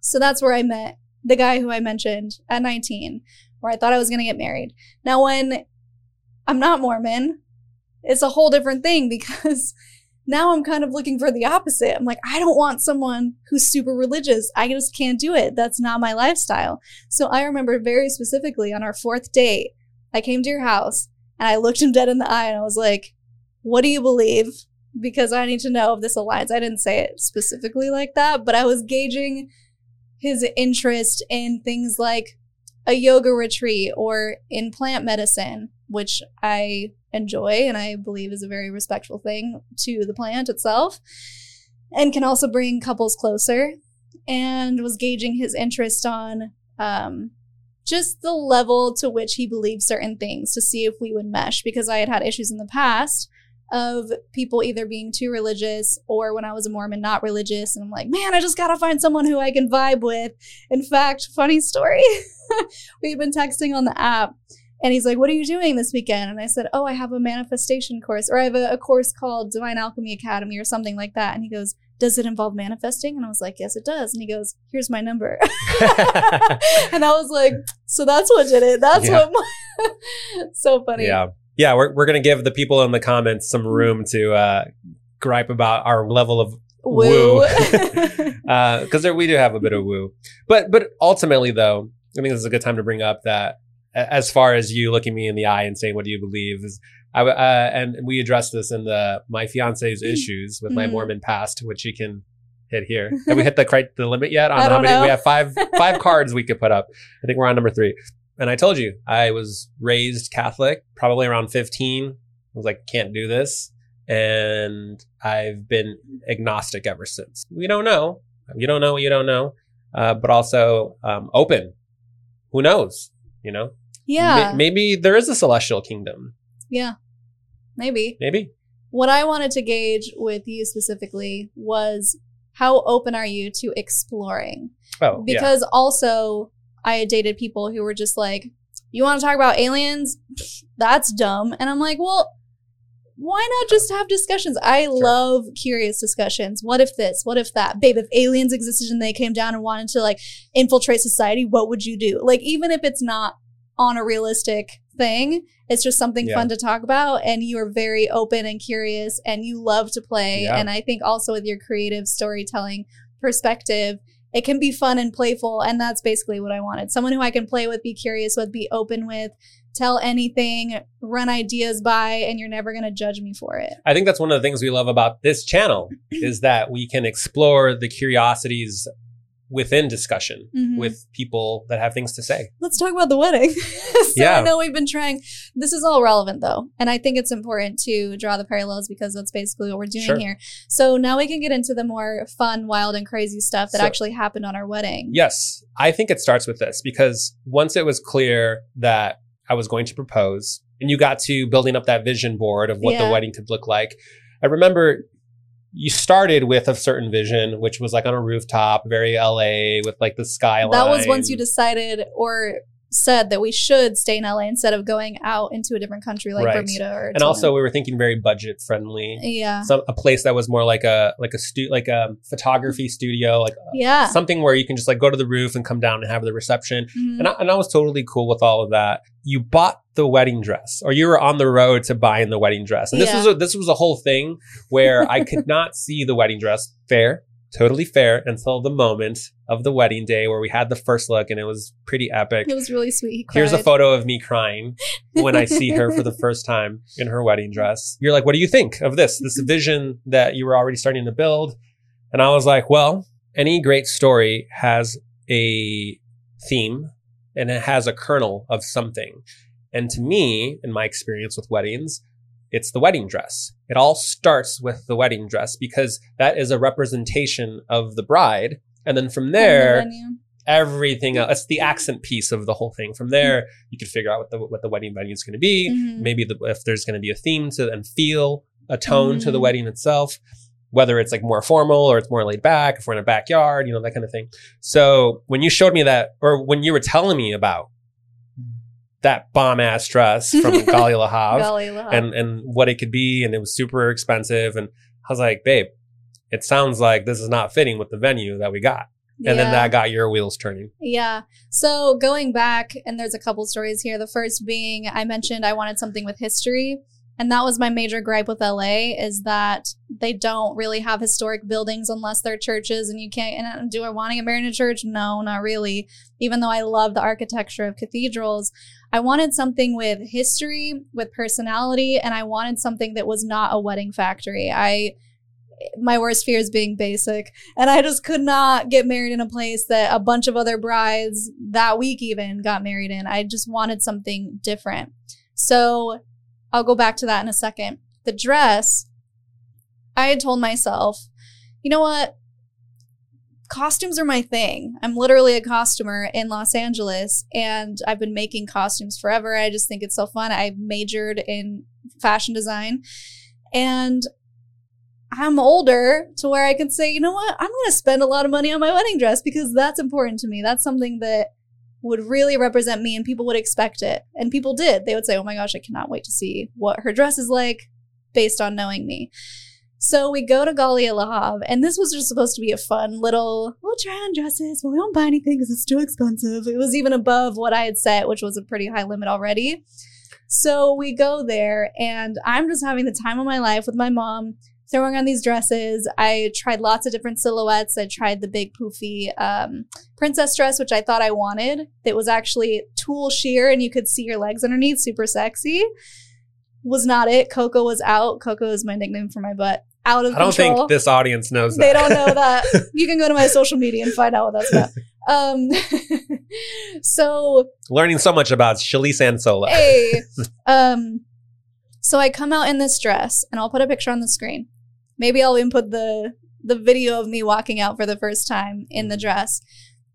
So that's where I met the guy who I mentioned at 19, where I thought I was going to get married. Now, when I'm not Mormon, it's a whole different thing because now I'm kind of looking for the opposite. I'm like, I don't want someone who's super religious. I just can't do it. That's not my lifestyle. So I remember very specifically on our fourth date, I came to your house and I looked him dead in the eye and I was like, What do you believe? Because I need to know if this aligns. I didn't say it specifically like that, but I was gauging his interest in things like a yoga retreat or in plant medicine, which I enjoy and I believe is a very respectful thing to the plant itself and can also bring couples closer. And was gauging his interest on um, just the level to which he believed certain things to see if we would mesh because I had had issues in the past of people either being too religious or when I was a Mormon, not religious. And I'm like, man, I just got to find someone who I can vibe with. In fact, funny story, we've been texting on the app and he's like, What are you doing this weekend? And I said, Oh, I have a manifestation course, or I have a, a, course called Divine Alchemy Academy, or something like that. And he goes, Does it involve manifesting? And I was like, Yes, it does. And he goes, Here's my number. and I was like, So that's what did it. That's yeah. what. My so funny. Yeah. Yeah. We're, we're going to give the people in the comments some room to uh, gripe about our level of woo because uh, we do have a bit of woo but but ultimately though i think this is a good time to bring up that as far as you looking me in the eye and saying, "What do you believe?" Is I uh, and we addressed this in the my fiance's mm. issues with my mm. Mormon past, which you can hit here. Have we hit the the limit yet on how many? Know. We have five five cards we could put up. I think we're on number three. And I told you I was raised Catholic, probably around fifteen. I was like, can't do this, and I've been agnostic ever since. We don't know. You don't know what you don't know, uh, but also um, open. Who knows? You know, yeah. maybe there is a celestial kingdom. Yeah. Maybe. Maybe. What I wanted to gauge with you specifically was how open are you to exploring? Oh, because yeah. also I had dated people who were just like, "You want to talk about aliens? That's dumb." And I'm like, "Well, why not just have discussions? I sure. love curious discussions. What if this? What if that? Babe, if aliens existed and they came down and wanted to like infiltrate society, what would you do? Like, even if it's not on a realistic thing, it's just something yeah. fun to talk about. And you are very open and curious and you love to play. Yeah. And I think also with your creative storytelling perspective, it can be fun and playful. And that's basically what I wanted. Someone who I can play with, be curious with, be open with, tell anything, run ideas by, and you're never going to judge me for it. I think that's one of the things we love about this channel is that we can explore the curiosities within discussion mm-hmm. with people that have things to say. Let's talk about the wedding. so yeah. I know we've been trying. This is all relevant though. And I think it's important to draw the parallels because that's basically what we're doing sure. here. So now we can get into the more fun, wild, and crazy stuff that so, actually happened on our wedding. Yes. I think it starts with this because once it was clear that I was going to propose and you got to building up that vision board of what yeah. the wedding could look like. I remember you started with a certain vision, which was like on a rooftop, very LA with like the skyline. That was once you decided or said that we should stay in LA instead of going out into a different country like right. Bermuda or. And also, we were thinking very budget friendly. Yeah, some a place that was more like a like a stu- like a photography studio, like yeah, something where you can just like go to the roof and come down and have the reception. Mm-hmm. And I, and I was totally cool with all of that. You bought the wedding dress, or you were on the road to buying the wedding dress, and this yeah. was a, this was a whole thing where I could not see the wedding dress. Fair, totally fair until the moment of the wedding day where we had the first look and it was pretty epic. It was really sweet. Here's a photo of me crying when I see her for the first time in her wedding dress. You're like, what do you think of this? This vision that you were already starting to build. And I was like, well, any great story has a theme and it has a kernel of something. And to me, in my experience with weddings, it's the wedding dress. It all starts with the wedding dress because that is a representation of the bride. And then from there, the everything else, it's the accent piece of the whole thing. From there, mm-hmm. you can figure out what the, what the wedding venue is going to be. Mm-hmm. Maybe the, if there's going to be a theme to and feel a tone mm-hmm. to the mm-hmm. wedding itself, whether it's like more formal or it's more laid back, if we're in a backyard, you know, that kind of thing. So when you showed me that, or when you were telling me about that bomb ass dress from Galia Lahav and and what it could be, and it was super expensive. And I was like, babe, it sounds like this is not fitting with the venue that we got. And yeah. then that got your wheels turning. Yeah. So going back, and there's a couple stories here. The first being I mentioned I wanted something with history. And that was my major gripe with LA is that they don't really have historic buildings unless they're churches and you can't and do I want to get married in a church? No, not really. Even though I love the architecture of cathedrals, I wanted something with history, with personality, and I wanted something that was not a wedding factory. I my worst fear is being basic. And I just could not get married in a place that a bunch of other brides that week even got married in. I just wanted something different. So I'll go back to that in a second. The dress, I had told myself, you know what? Costumes are my thing. I'm literally a costumer in Los Angeles and I've been making costumes forever. I just think it's so fun. I majored in fashion design and I'm older to where I can say, you know what? I'm going to spend a lot of money on my wedding dress because that's important to me. That's something that would really represent me and people would expect it. And people did. They would say, oh my gosh, I cannot wait to see what her dress is like based on knowing me. So we go to Galia Lahav, and this was just supposed to be a fun little, we'll try on dresses, but we don't buy anything because it's too expensive. It was even above what I had set, which was a pretty high limit already. So we go there, and I'm just having the time of my life with my mom throwing on these dresses. I tried lots of different silhouettes. I tried the big poofy um, princess dress, which I thought I wanted. It was actually tulle sheer and you could see your legs underneath, super sexy. Was not it. Coco was out. Coco is my nickname for my butt. Out of I don't control. think this audience knows that. They don't know that. you can go to my social media and find out what that's about. Um, so Learning so much about Shelise Ansola. hey, um, so I come out in this dress, and I'll put a picture on the screen. Maybe I'll even put the the video of me walking out for the first time in the dress.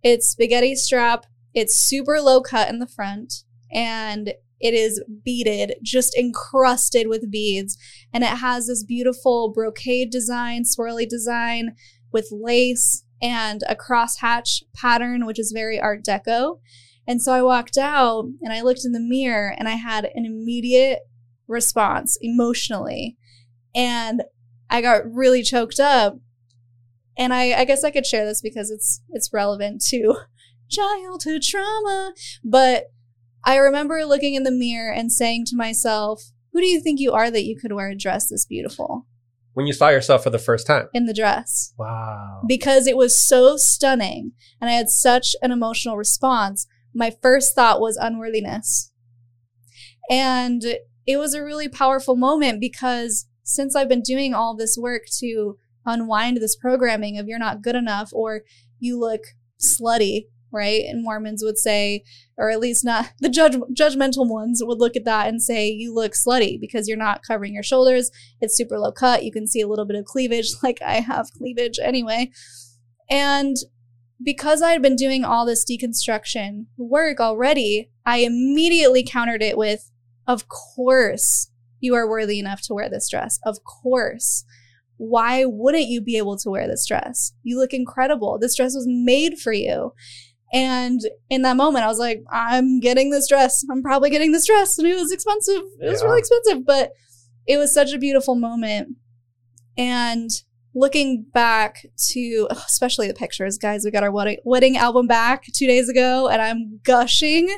It's spaghetti strap. It's super low cut in the front, and it is beaded, just encrusted with beads, and it has this beautiful brocade design, swirly design with lace and a crosshatch pattern, which is very Art Deco. And so I walked out and I looked in the mirror and I had an immediate response emotionally. And I got really choked up. And I, I guess I could share this because it's it's relevant to childhood trauma. But I remember looking in the mirror and saying to myself, who do you think you are that you could wear a dress this beautiful When you saw yourself for the first time. in the dress? Wow. because it was so stunning and I had such an emotional response, my first thought was unworthiness. And it was a really powerful moment because since I've been doing all this work to unwind this programming of you're not good enough or you look slutty, right? And Mormons would say, or at least not the judge, judgmental ones would look at that and say, you look slutty because you're not covering your shoulders. It's super low cut. You can see a little bit of cleavage, like I have cleavage anyway. And because I had been doing all this deconstruction work already, I immediately countered it with, of course, you are worthy enough to wear this dress. Of course. Why wouldn't you be able to wear this dress? You look incredible. This dress was made for you. And in that moment, I was like, I'm getting this dress. I'm probably getting this dress. And it was expensive. It was really expensive, but it was such a beautiful moment. And looking back to especially the pictures, guys, we got our wedding, wedding album back two days ago, and I'm gushing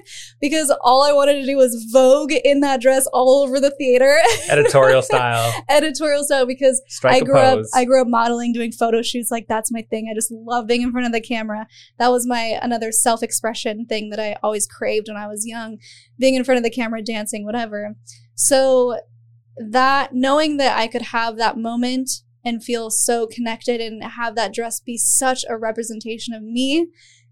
because all I wanted to do was Vogue in that dress all over the theater, Editorial style. editorial style. Because Strike I grew up. I grew up modeling, doing photo shoots. Like that's my thing. I just love being in front of the camera. That was my another self expression thing that I always craved when I was young, being in front of the camera, dancing, whatever. So that knowing that I could have that moment and feel so connected and have that dress be such a representation of me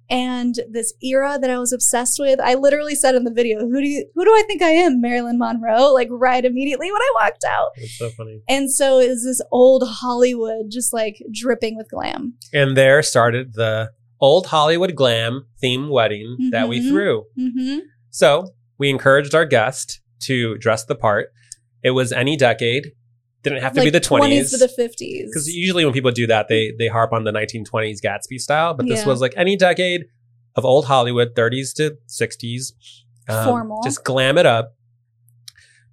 and this era that I was obsessed with. I literally said in the video, "Who do you who do I think I am, Marilyn Monroe?" like right immediately when I walked out. That's so funny. And so it was this old Hollywood just like dripping with glam. And there started the old Hollywood glam theme wedding that we Mhm. threw. Mm-hmm. So we encouraged our guest to dress the part. It was any decade. Didn't have to be the 20s. to the 50s. Because usually when people do that, they they harp on the 1920s Gatsby style, but this Yeah. was like any decade of old Hollywood, 30s to 60s. Um, Formal. Just glam it up.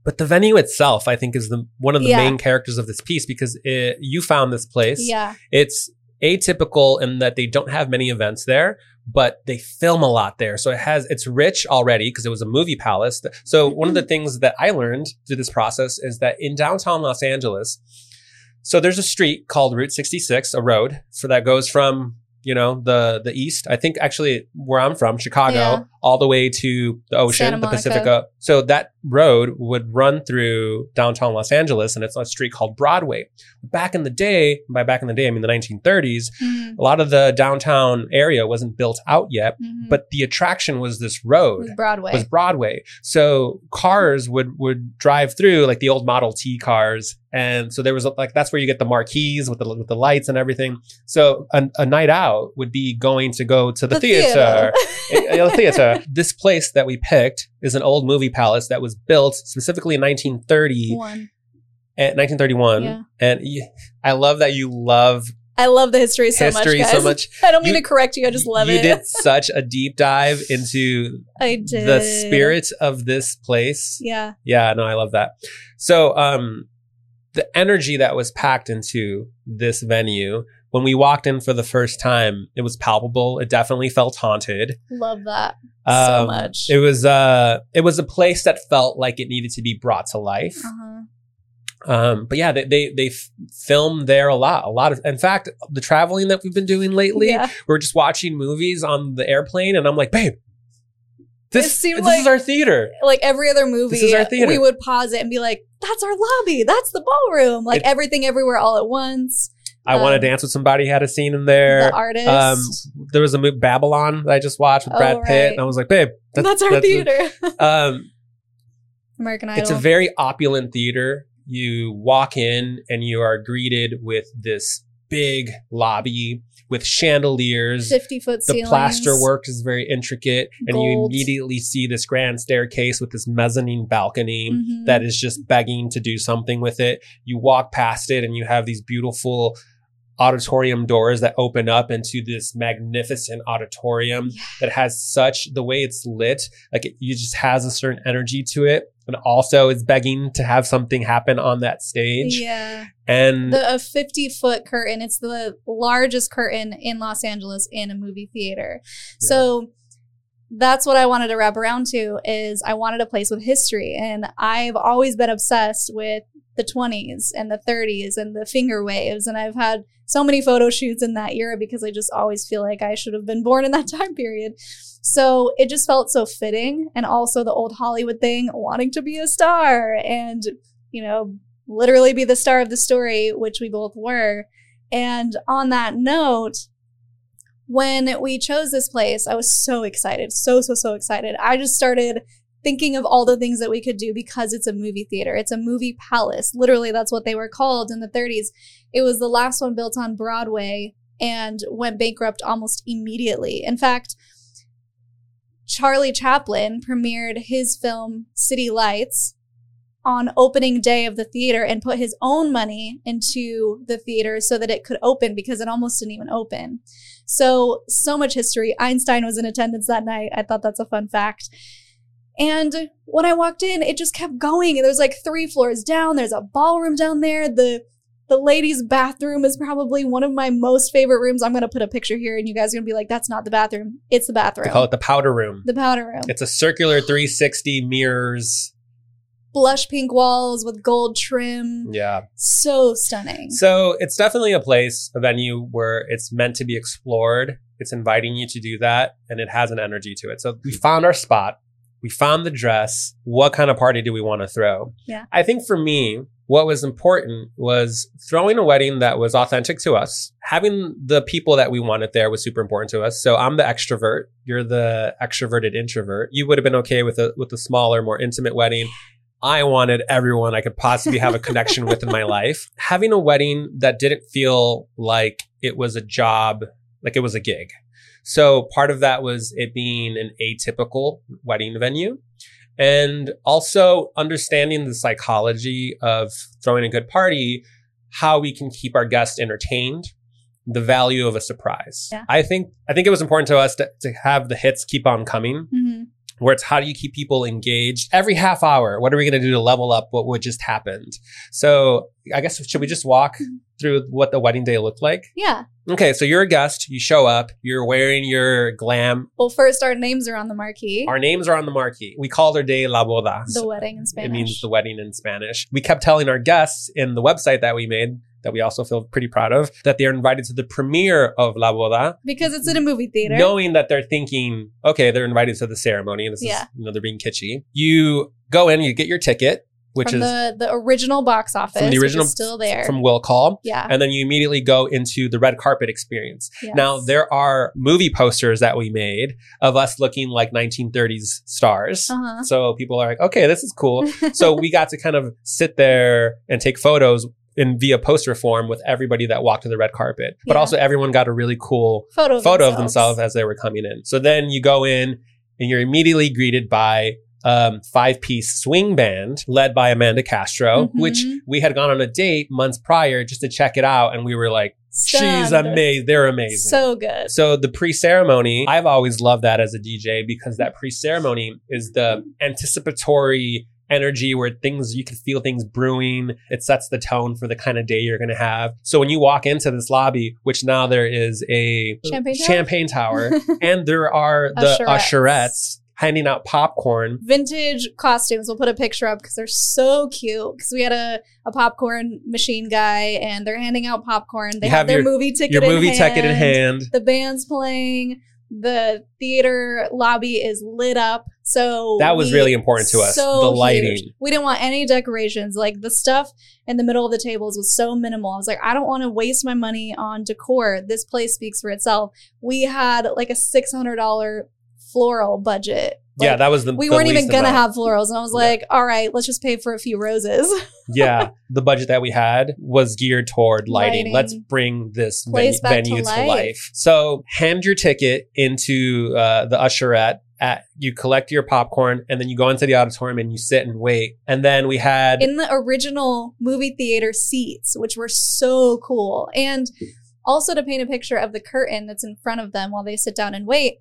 But the venue itself, I think, is the one of the Yeah. main characters of this piece because it, you found this place. Yeah. It's atypical in that they don't have many events there, but they film a lot there. So it has, it's rich already because it was a movie palace. So one of the mm-hmm. things that I learned through this process is that in downtown Los Angeles, so there's a street called Route 66, a road for that goes from you know the the east i think actually where i'm from chicago Yeah. all the way to the ocean the Monica. pacific so that road would run through downtown los angeles and it's a street called broadway back in the day by back in the day i mean the 1930s Mhm. a lot of the downtown area wasn't built out yet Mhm. but the attraction was this road was Broadway. was Broadway. So cars would would drive through like the old Model T cars, and so there was like that's where you get the marquees with the with the lights and everything. So a, a night out would be going to go to the, theater. Uh, the theater. This place that we picked is an old movie palace that was built specifically in 1930 One. and 1931. Yeah. And I love that you love I love the history so history much. so much. I don't mean You- to correct you. I just love you it. You did such a deep dive into I did. the spirit of this place. Yeah. Yeah, no, I love that. So, um, the energy that was packed into this venue when we walked in for the first time, it was palpable. It definitely felt haunted. Love that so Um, much. It was uh, it was a place that felt like it needed to be brought to life. uh-huh. Um, but yeah, they they they f- film there a lot, a lot of. In fact, the traveling that we've been doing lately, Yeah. we're just watching movies on the airplane, and I'm like, babe, this, It seemed this like- is our theater. Like every other movie, This is our theater. we would pause it and be like, "That's our lobby. That's the ballroom." Like It- everything, everywhere, all at once. I want Um, to dance with somebody. Had a scene in there. the artist. Um, there was a movie Babylon that I just watched with Oh, Brad Pitt, right. and I was like, babe, that's, our theater. Um, American Idol. it's a very opulent theater. You walk in and you are greeted with this big lobby with chandeliers. fifty foot ceilings. The plaster work is very intricate, and you immediately see this grand staircase with this mezzanine balcony Mhm. that is just begging to do something with it. You walk past it and you have these beautiful auditorium doors that open up into this magnificent auditorium Yeah. that has such the way it's lit like it you just has a certain energy to it and also is begging to have something happen on that stage Yeah. and The a 50 foot curtain. It's the largest curtain in Los Angeles in a movie theater. So that's what I wanted to wrap around to is I wanted a place with history. And I've always been obsessed with the 20s and the 30s and the finger waves. And I've had so many photo shoots in that era because I just always feel like I should have been born in that time period. So it just felt so fitting. And also the old Hollywood thing, wanting to be a star and, you know, literally be the star of the story, which we both were. And on that note, when we chose this place, I was so excited, so, so, so excited. I just started thinking of all the things that we could do because it's a movie theater. It's a movie palace. Literally, that's what they were called in the 30s. It was the last one built on Broadway and went bankrupt almost immediately. In fact, Charlie Chaplin premiered his film City Lights on opening day of the theater and put his own money into the theater so that it could open because it almost didn't even open. So, so much history. Einstein was in attendance that night. I thought that's a fun fact. And when I walked in, it just kept going. And There's like three floors down. There's a ballroom down there. The the ladies' bathroom is probably one of my most favorite rooms. I'm gonna put a picture here, and you guys are gonna be like, "That's not the bathroom. It's the bathroom. they call it the powder room the powder room. it's a circular 360 mirrors Blush pink walls with gold trim. yeah So stunning. So it's definitely a place, a venue where it's meant to be explored. It's inviting you to do that and it has an energy to it. So we found our spot. We found the dress. What kind of party do we want to throw? Yeah. I think for me, what was important was throwing a wedding that was authentic to us. Having the people that we wanted there was super important to us. So I'm the extrovert. You're the extroverted introvert. You would have been okay with a with a smaller, more intimate wedding. I wanted everyone I could possibly have a connection with in my life. Having a wedding that didn't feel like it was a job, like it was a gig. So part of that was it being an atypical wedding venue. And also understanding the psychology of throwing a good party, how we can keep our guests entertained, the value of a surprise. Yeah. I think I think it was important to us to, to have the hits keep on coming Mhm. where it's how do you keep people engaged every half hour? What are we going to do to level up what would just happened? So I guess should we just walk through what the wedding day looked like? Yeah. Okay, so you're a guest. You show up. You're wearing your glam. Well, first, our names are on the marquee. Our names are on the marquee. We called our day La Boda. the wedding in Spanish. It means the wedding in Spanish. We kept telling our guests in the website that we made that we also feel pretty proud of that they're invited to the premiere of La Boda, because it's in a movie theater. knowing that they're thinking, okay, they're invited to the ceremony. This Yeah. is, you know, they're being kitschy. You go in, you get your ticket, which from is the, the original box office, from the original is still there. from Will Call. yeah. And then you immediately go into the red carpet experience. Yes. Now, there are movie posters that we made of us looking like 1930s stars. Uh-huh. So people are like, okay, this is cool. so we got to kind of sit there and take photos in via poster form with everybody that walked to the red carpet. But Yeah. also everyone got a really cool photo of photo of themselves as they were coming in. So then you go in and you're immediately greeted by um, five piece swing band led by Amanda Castro, Mhm. which we had gone on a date months prior just to check it out. And we were like, she's amazing. They're amazing. So good. So the pre-ceremony, I've always loved that as a DJ because that pre-ceremony is the anticipatory energy where things you can feel things brewing. It sets the tone for the kind of day you're going to have. So when you walk into this lobby, which now there is a Champagne champagne tower and there are the Usherettes. Handing out popcorn. Vintage costumes. We'll put a picture up because they're so cute. Because we had a, a popcorn machine guy and they're handing out popcorn. They You have, have their your- movie ticket Your in movie hand. ticket in hand. The band's playing. The theater lobby is lit up. So That was we- really important to us, So the huge. lighting. We didn't want any decorations. Like the stuff in the middle of the tables was so minimal. I was like, I don't want to waste my money on decor. This place speaks for itself. We had like a six hundred dollar floral budget. yeah, that was the we the weren't even gonna amount. have florals, and I was Yeah. like, "All right, let's just pay for a few roses." yeah, the budget that we had was geared toward lighting. Lighting. Let's bring this venue, to venue to, life. life. So hand your ticket into uh, the usherette. At, you collect your popcorn and then you go into the auditorium and you sit and wait. And then we had in the original movie theater seats, which were so cool. And also to paint a picture of the curtain that's in front of them while they sit down and wait,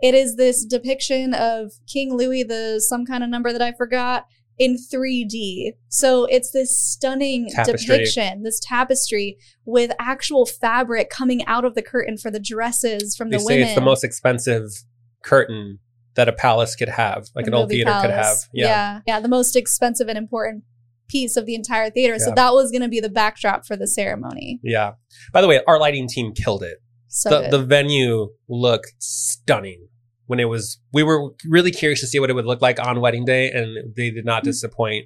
it is this depiction of King Louis, the some kind of number that I forgot, in 3D. So it's this stunning Tapestry. depiction, this tapestry with actual fabric coming out of the curtain for the dresses from they the women. it's the most expensive curtain that a palace could have, like The an old theater could have. Yeah. yeah. Yeah. The most expensive and important piece of the entire theater. So that was going to be the backdrop for the ceremony. Yeah. By the way, our lighting team killed it. So the, the venue looked stunning when it was we were really curious to see what it would look like on wedding day and they did not disappoint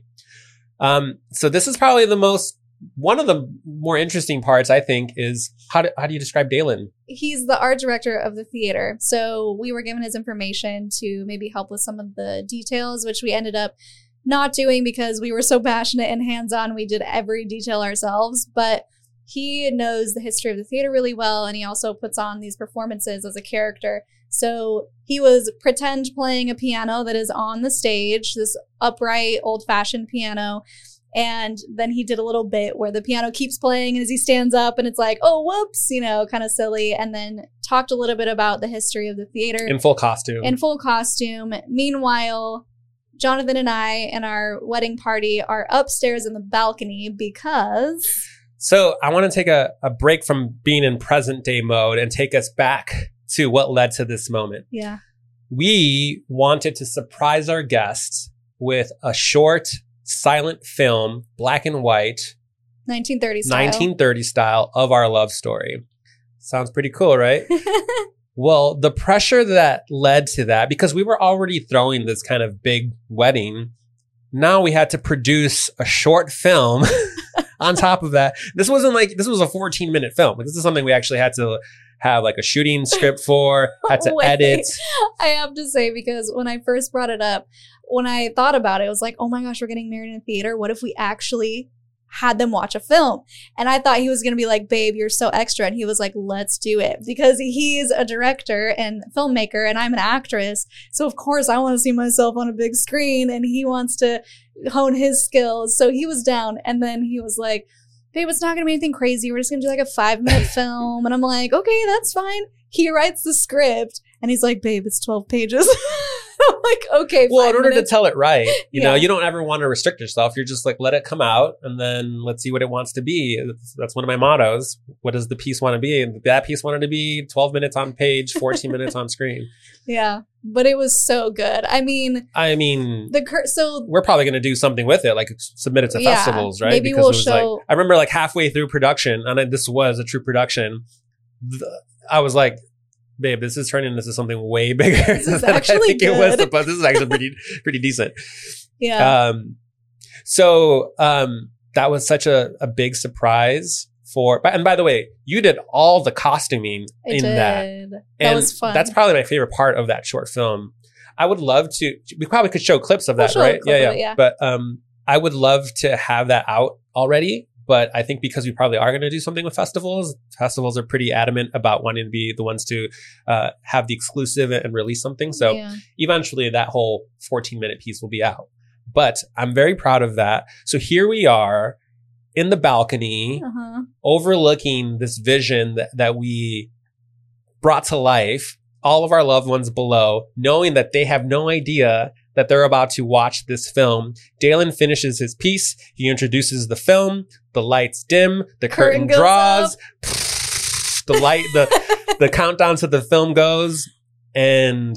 um so this is probably the most one of the more interesting parts i think is how do, how do you describe dalen He's the art director of the theater. So we were given his information to maybe help with some of the details, which we ended up not doing because we were so passionate and hands on. We did every detail ourselves. But he knows the history of the theater really well. And he also puts on these performances as a character. So he was pretend playing a piano that is on the stage, this upright, old fashioned piano. And then he did a little bit where the piano keeps playing as he stands up, and it's like, oh, whoops, you know, kind of silly. And then talked a little bit about the history of the theater in full costume in full costume. Meanwhile, Jonathan and I and our wedding party are upstairs in the balcony because so i want to take a, a break from being in present day mode and take us back to what led to this moment yeah, we wanted to surprise our guests with a short silent film black and white 1930s style. 1930 style of our love story. Sounds pretty cool, right? well, the pressure that led to that, because we were already throwing this kind of big wedding, now we had to produce a short film on top of that. This wasn't like, this was a 14 minute film. Like, this is something we actually had to have like a shooting script for, had to Wait. edit. I have to say because when I first brought it up, when I thought about it, it was like, oh my gosh, we're getting married in a theater. What if we actually had them watch a film? And I thought he was going to be like, babe, you're so extra. And he was like, let's do it because he's a director and filmmaker and I'm an actress. So of course I want to see myself on a big screen and he wants to hone his skills. So he was down. And then he was like, babe, it's not going to be anything crazy. We're just going to do like a five minute film. And I'm like, okay, that's fine. He writes the script and he's like, babe, it's 12 pages. like, okay, well, in order minutes. to tell it right, you know, you don't ever want to restrict yourself. You're just like, let it come out and then let's see what it wants to be. That's, that's one of my mottos. What does the piece want to be? And that piece wanted to be 12 minutes on page, 14 minutes on screen. yeah, but it was so good. I mean, I mean, the cur- so we're probably going to do something with it, like submit it to Yeah, festivals, right? maybe we'll show- like, I remember like halfway through production, and I, this was a true production. th- I was like, babe, this is turning into something way bigger This is than I actually think it was supposed. This is actually pretty, pretty decent. yeah, Um, so um, that was such a, a big surprise for. And by the way, you did all the costuming I in did. that. That And was fun. That's probably my favorite part of that short film. I would love to. We probably could show clips of We'll that, right? Yeah, it, yeah. But um, I would love to have that out already. But I think because we probably are going to do something with festivals, festivals are pretty adamant about wanting to be the ones to uh, have the exclusive and release something. So yeah. eventually that whole 14 minute piece will be out. But I'm very proud of that. So here we are in the balcony Uh-huh. overlooking this vision that, that we brought to life, all of our loved ones below, knowing that they have no idea that they're about to watch this film. Dalen finishes his piece. He introduces the film. The lights dim. The curtain, Curtain draws. the light, the, the countdown to the film goes. And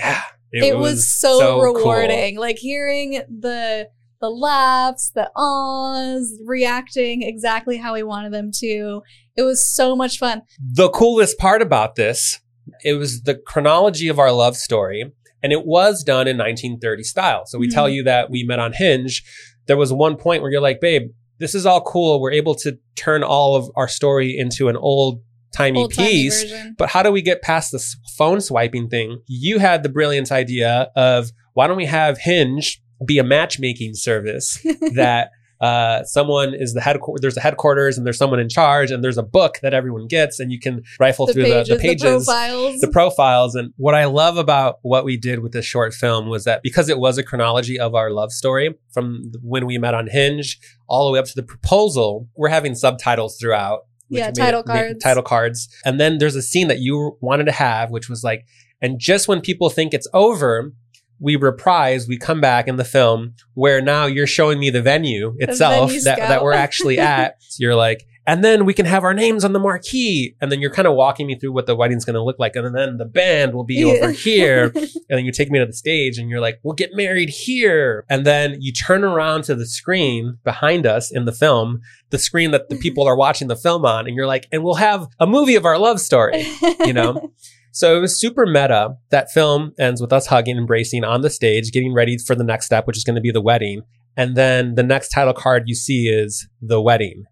yeah, It, was, so, cool. rewarding. Like hearing the the laughs, the ahs, reacting exactly how we wanted them to. It was so much fun. the coolest part about this, it was the chronology of our love story, and it was done in 1930 style. So we Mhm. tell you that we met on Hinge. There was one point where you're like, babe, this is all cool. We're able to turn all of our story into an old timey Old timey piece. version. But how do we get past this phone swiping thing? You had the brilliant idea of why don't we have Hinge be a matchmaking service that uh, someone is the headquarters, there's a headquarters and there's someone in charge and there's a book that everyone gets and you can rifle The through pages, the, the pages, profiles. the profiles. And what I love about what we did with this short film was that because it was a chronology of our love story from when we met on Hinge all the way up to the proposal, we're having subtitles throughout. which Yeah, title it- cards. title cards. And then there's a scene that you wanted to have, which was like, and just when people think it's over, we reprise, we come back in the film where now you're showing me the venue itself venue that, that we're actually at. So you're like, and then we can have our names on the marquee. And then you're kind of walking me through what the wedding's going to look like. And then the band will be Yeah. over here. And then you take me to the stage and you're like, we'll get married here. And then you turn around to the screen behind us in the film, the screen that the people are watching the film on. And you're like, and we'll have a movie of our love story, you know? So it was super meta. That film ends with us hugging, embracing on the stage, getting ready for the next step, which is going to be the wedding. And then the next title card you see is the wedding.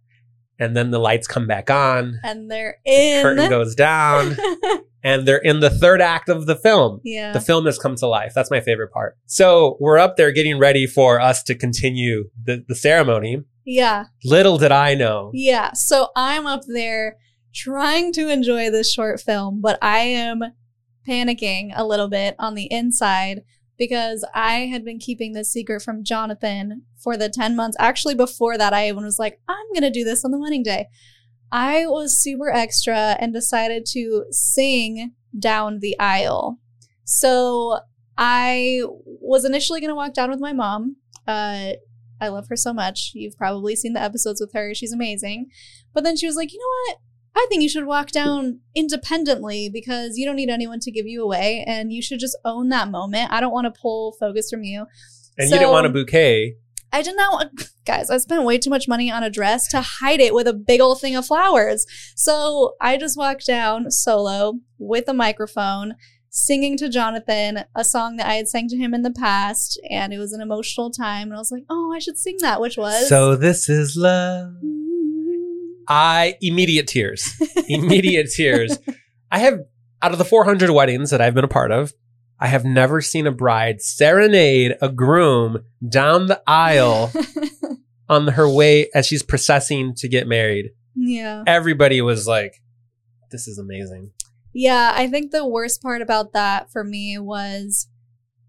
And then the lights come back on, and they're in. curtain goes down, and they're in the third act of the film. yeah. The film has come to life. That's my favorite part. So we're up there getting ready for us to continue the, the ceremony. yeah. Little did I know. Yeah. So I'm up there trying to enjoy this short film, but I am panicking a little bit on the inside because I had been keeping this secret from Jonathan for the 10 months. Actually, before that, I even was like, I'm going to do this on the wedding day. I was super extra and decided to sing down the aisle. So I was initially going to walk down with my mom. Uh, I love her so much. You've probably seen the episodes with her. She's amazing. But then she was like, you know what? I think you should walk down independently because you don't need anyone to give you away and you should just own that moment. I don't want to pull focus from you. And you didn't want a bouquet. I did not want, guys, I spent way too much money on a dress to hide it with a big old thing of flowers. So I just walked down solo with a microphone, singing to Jonathan a song that I had sang to him in the past. And it was an emotional time. And I was like, oh, I should sing that, which was. So this is love. I immediate tears, immediate tears. I have out of the 400 weddings that I've been a part of, I have never seen a bride serenade a groom down the aisle on her way as she's processing to get married. yeah. Everybody was like, "This is amazing." Yeah, I think the worst part about that for me was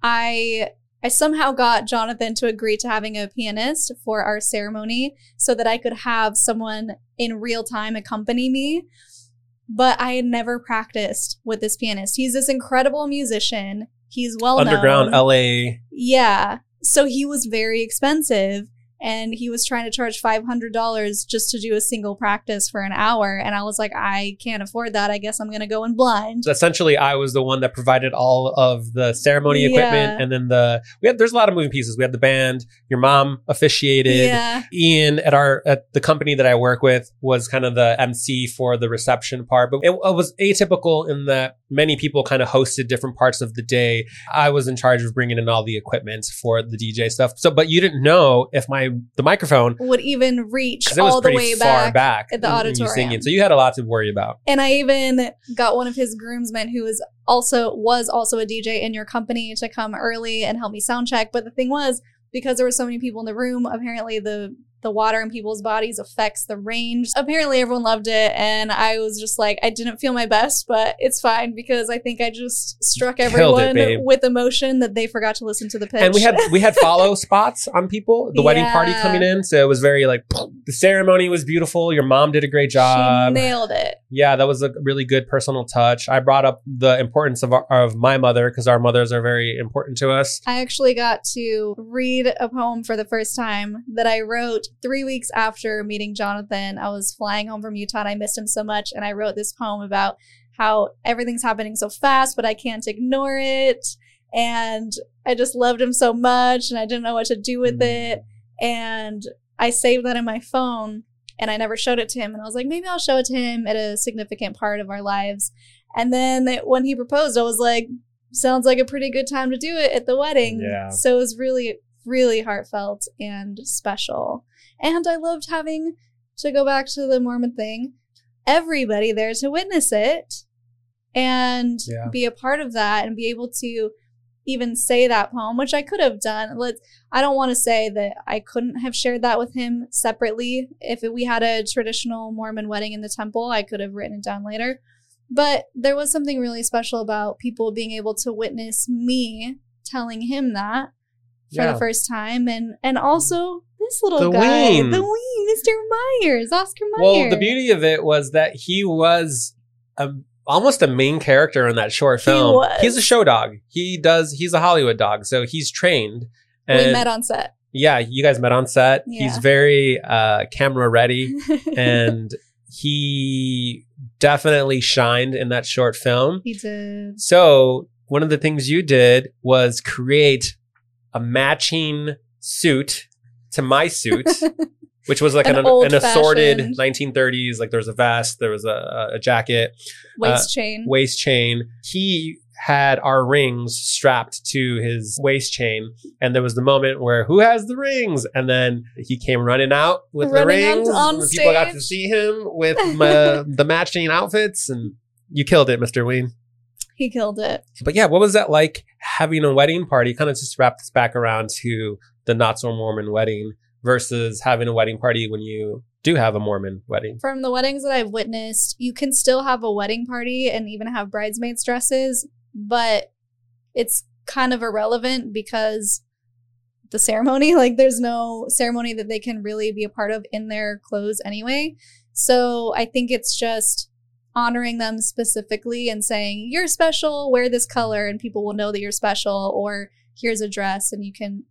I I somehow got Jonathan to agree to having a pianist for our ceremony so that I could have someone in real time accompany me. But I had never practiced with this pianist. He's this incredible musician. he's well known. Underground known. LA. Yeah. So he was very expensive and he was trying to charge $500 just to do a single practice for an hour. And I was like, I can't afford that. I guess I'm going to go in blind. So essentially, I was the one that provided all of the ceremony equipment, Yeah. and then the we had. There's a lot of moving pieces. We had the band. Your mom officiated. Yeah. Ian at our at the company that I work with was kind of the MC for the reception part, but it, it was atypical in that many people kind of hosted different parts of the day. I was in charge of bringing in all the equipment for the DJ stuff. So, but you didn't know if my the microphone Would even reach all the way far back. back at the auditorium. singing. So you had a lot to worry about. And I even got one of his groomsmen who was also was also a DJ in your company to come early and help me sound check. But the thing was, because there were so many people in the room, apparently the the water in people's bodies affects the range. Apparently everyone loved it and I was just like I didn't feel my best, but it's fine because I think I just struck Killed it, everyone with emotion that they forgot to listen to the pitch. And we had we had follow spots on people. The wedding party coming in, so it was very like the ceremony was beautiful. Your mom did a great she job. nailed it. Yeah, that was a really good personal touch. I brought up the importance of our, of my mother because our mothers are very important to us. I actually got to read a poem for the first time that I wrote three weeks after meeting Jonathan. I was flying home from Utah and I missed him so much. And I wrote this poem about how everything's happening so fast, but I can't ignore it. And I just loved him so much and I didn't know what to do with mm-hmm. it. And I saved that in my phone and I never showed it to him. And I was like, maybe I'll show it to him at a significant part of our lives. And then when he proposed, I was like, sounds like a pretty good time to do it at the wedding. Yeah. So it was really, really heartfelt and special. And I loved having to go back to the Mormon thing, everybody there to witness it and Yeah. be a part of that and be able to even say that poem, which I could have done. Let's I don't want to say that I couldn't have shared that with him separately. If we had a traditional Mormon wedding in the temple, I could have written it down later. But there was something really special about people being able to witness me telling him that for Yeah. the first time and and also this little The guy, ween. the ween, Mr. Myers, Oscar Myers. Well, the beauty of it was that he was a, almost a main character in that short He film. was. He's a show dog. He does. He's a Hollywood dog, so he's trained. And we met on set. yeah, you guys met on set. He's very uh, camera ready, and he definitely shined in that short film. he did. So one of the things you did was create a matching suit to my suit, which was like An an, an, assorted 1930s. Like there was a vest, there was a, a jacket, uh, Waist chain. waist chain. He had our rings strapped to his waist chain, and there was the moment where who has the rings, and then he came running out with Running the rings. on and people got to see him with my, the matching outfits, and you killed it, Mr. Ween. he killed it. But yeah, what was that like having a wedding party? Kind of just wrap this back around to the not so Mormon wedding versus having a wedding party when you do have a Mormon wedding. From the weddings that I've witnessed, you can still have a wedding party and even have bridesmaids dresses, but it's kind of irrelevant because the ceremony, like there's no ceremony that they can really be a part of in their clothes anyway. So I think it's just honoring them specifically and saying, you're special, wear this color, and people will know that you're special, or here's a dress and you can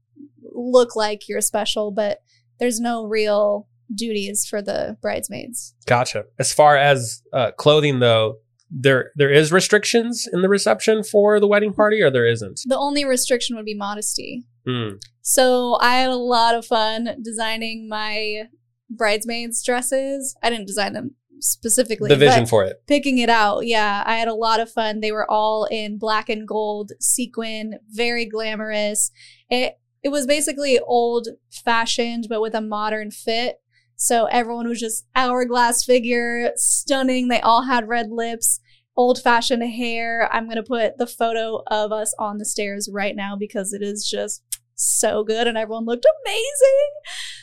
look like you're special, but there's no real duties for the bridesmaids. Gotcha. As far as uh, clothing, though, there there is restrictions in the reception for the wedding party, or there isn't. The only restriction would be modesty. Hmm. So I had a lot of fun designing my bridesmaids dresses. I didn't design them specifically. The vision but for it. picking it out. Yeah, I had a lot of fun. They were all in black and gold sequin, very glamorous. It it was basically old fashioned but with a modern fit. So everyone was just hourglass figure, stunning. They all had red lips, old fashioned hair. I'm going to put the photo of us on the stairs right now because it is just so good and everyone looked amazing.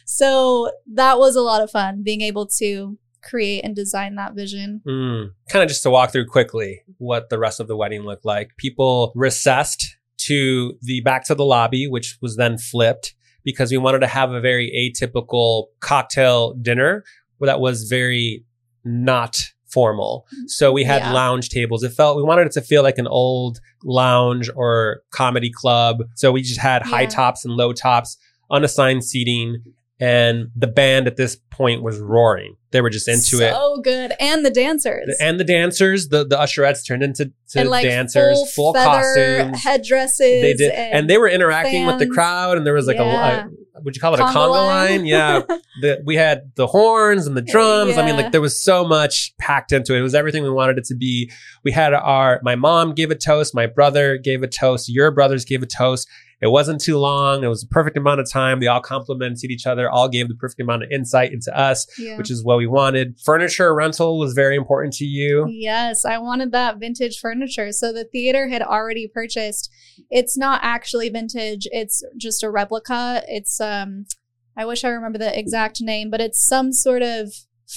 So that was a lot of fun being able to create and design that vision. Mm. Kind of just to walk through quickly what the rest of the wedding looked like. People recessed to the back to the lobby, which was then flipped because we wanted to have a very atypical cocktail dinner that was very not formal. So we had Yeah. lounge tables. It felt we wanted it to feel like an old lounge or comedy club. So we just had high Yeah. tops and low tops, unassigned seating, and the band at this point was roaring. They were just into it. So good. And the dancers. And the dancers, the the usherettes turned into to and like dancers, full, full, costumes. headdresses. They did, and, they were interacting with the crowd, and there was like Yeah. a, a would you call it a Conga conga line. line? Yeah, the, we had the horns and the drums. I mean, like there was so much packed into it. It was everything we wanted it to be. We had our my mom gave a toast, my brother gave a toast, your brothers gave a toast. It wasn't too long. It was a perfect amount of time. They all complimented each other, all gave the perfect amount of insight into us, Yeah. which is what we wanted. Furniture rental was very important to you. Yes, I wanted that vintage furniture. So the theater had already purchased. It's not actually vintage. It's just a replica. It's um I wish I remember the exact name, but it's some sort of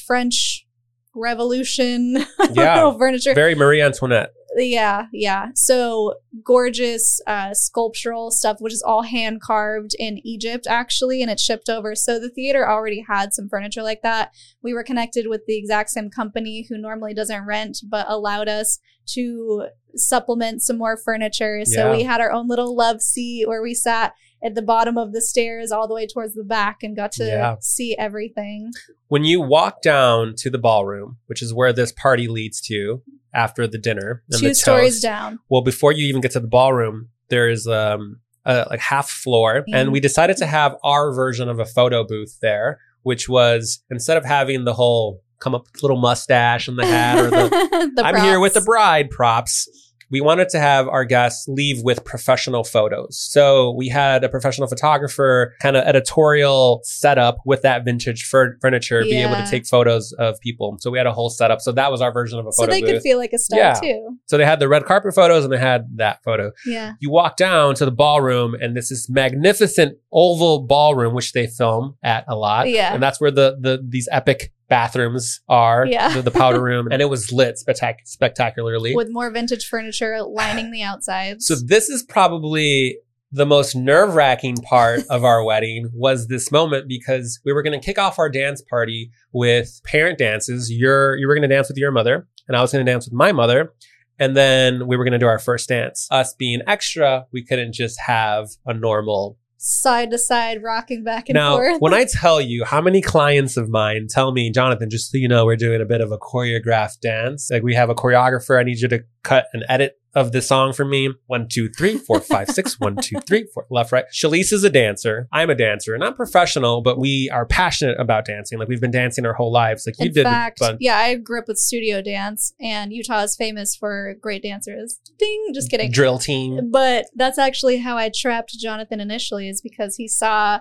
French Revolution Yeah. furniture. Very Marie Antoinette. Yeah, yeah. So gorgeous uh, sculptural stuff, which is all hand carved in Egypt, actually, and it's shipped over. So the theater already had some furniture like that. We were connected with the exact same company who normally doesn't rent, but allowed us to supplement some more furniture. So Yeah. we had our own little love seat where we sat at the bottom of the stairs all the way towards the back and got to Yeah. see everything. when you walk down to the ballroom, which is where this party leads to after the dinner, and Two the stories toast, down. Well, before you even get to the ballroom, there's um a like half floor, and Mhm. we decided to have our version of a photo booth there, which was instead of having the whole come up with little mustache and the hat or the The I'm here with the bride props. We wanted to have our guests leave with professional photos. So we had a professional photographer kind of editorial setup with that vintage fur- furniture, be able to take photos of people. So we had a whole setup. So that was our version of a So they booth. could feel like a star Yeah. too. so they had the red carpet photos and they had that photo. Yeah. You walk down to the ballroom and this is magnificent oval ballroom, which they film at a lot. Yeah. And that's where the, the these epic bathrooms are, Yeah. the, the powder room. And it was lit spectac- spectacularly. with more vintage furniture lining the outsides. So this is probably the most nerve-wracking part of our wedding was this moment because we were going to kick off our dance party with parent dances. You're you were going to dance with your mother, and I was going to dance with my mother. And then we were going to do our first dance. Us being extra, we couldn't just have a normal. Side to side, rocking back and now, forth. when I tell you how many clients of mine tell me, Jonathan, just so you know, we're doing a bit of a choreographed dance. Like we have a choreographer. I need you to cut and edit of the song for me. One, two, three, four, five, six. One, two, three, four. Left, right. Shelise is a dancer. I'm a dancer. Not professional, but we are passionate about dancing. Like we've been dancing our whole lives. Like you in did. fact, fun. yeah, I grew up with studio dance, and Utah is famous for great dancers. Ding, just kidding. Drill team. But that's actually how I trapped Jonathan initially, is because he saw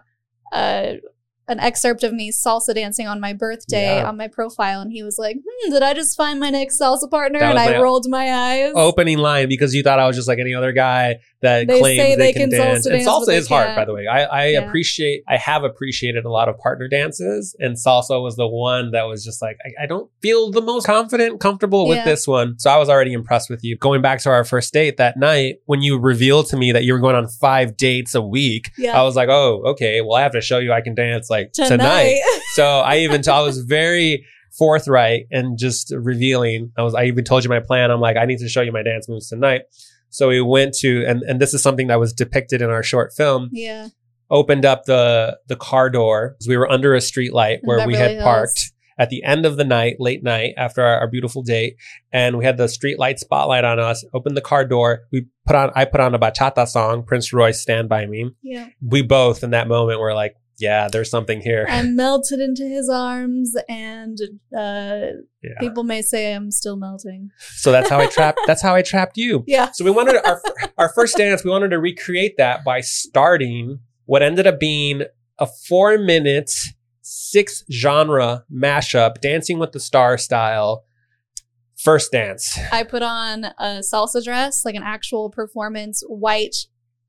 uh, an excerpt of me salsa dancing on my birthday Yeah. on my profile, and he was like, hmm, "Did I just find my next salsa partner?" And I rolled my eyes. Opening line because you thought I was just like any other guy that They claims they, they can, can dance. salsa And dance, salsa is hard, by the way. I, I Yeah. appreciate, I have appreciated a lot of partner dances, and salsa was the one that was just like, I, I don't feel the most confident, comfortable with Yeah. this one. So I was already impressed with you. Going back to our first date that night, when you revealed to me that you were going on five dates a week, Yeah. I was like, oh, okay, well, I have to show you I can dance like tonight. tonight. so I even, I was very forthright and just revealing. I was, I even told you my plan. I'm like, I need to show you my dance moves tonight. So we went to, and, and this is something that was depicted in our short film, yeah. opened up the, the car door. We were under a street light where we had Hills. parked at the end of the night, late night after our, our beautiful date. And we had the street light spotlight on us, opened the car door. We put on, I put on a bachata song, Prince Royce Stand By Me. Yeah. We both in that moment were like, yeah, there's something here. I melted into his arms, and uh, Yeah. people may say I'm still melting. So that's how I trapped. That's how I trapped you. Yeah. So we wanted our our first dance. We wanted to recreate that by starting what ended up being a four minute, six genre mashup, Dancing with the Star style. First dance. I put on a salsa dress, like an actual performance, white,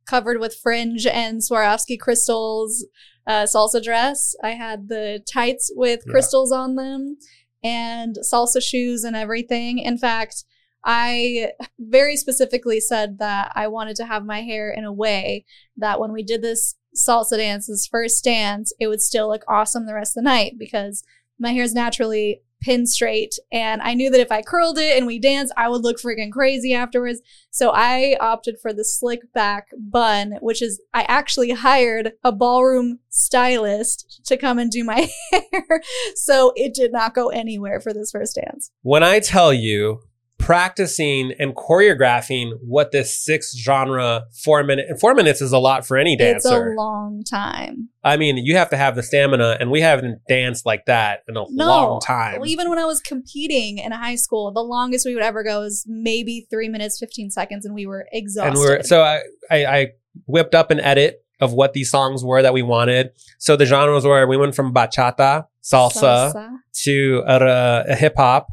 covered with fringe and Swarovski crystals uh, salsa dress. I had the tights with Yeah. crystals on them and salsa shoes and everything. In fact, I very specifically said that I wanted to have my hair in a way that when we did this salsa dance, this first dance, it would still look awesome the rest of the night because my hair is naturally pin straight. And I knew that if I curled it and we danced, I would look freaking crazy afterwards. So I opted for the slick back bun, which is, I actually hired a ballroom stylist to come and do my hair. So it did not go anywhere for this first dance. When I tell you practicing and choreographing what this six genre four minute and four minutes is a lot for any dancer. It's a long time. I mean, you have to have the stamina, and we haven't danced like that in a No, long time. Well, even when I was competing in high school, the longest we would ever go is maybe three minutes, 15 seconds, and we were exhausted. and we're so I, I I whipped up an edit of what these songs were that we wanted. So the genres were we went from bachata, salsa, Salsa. to a, a hip hop,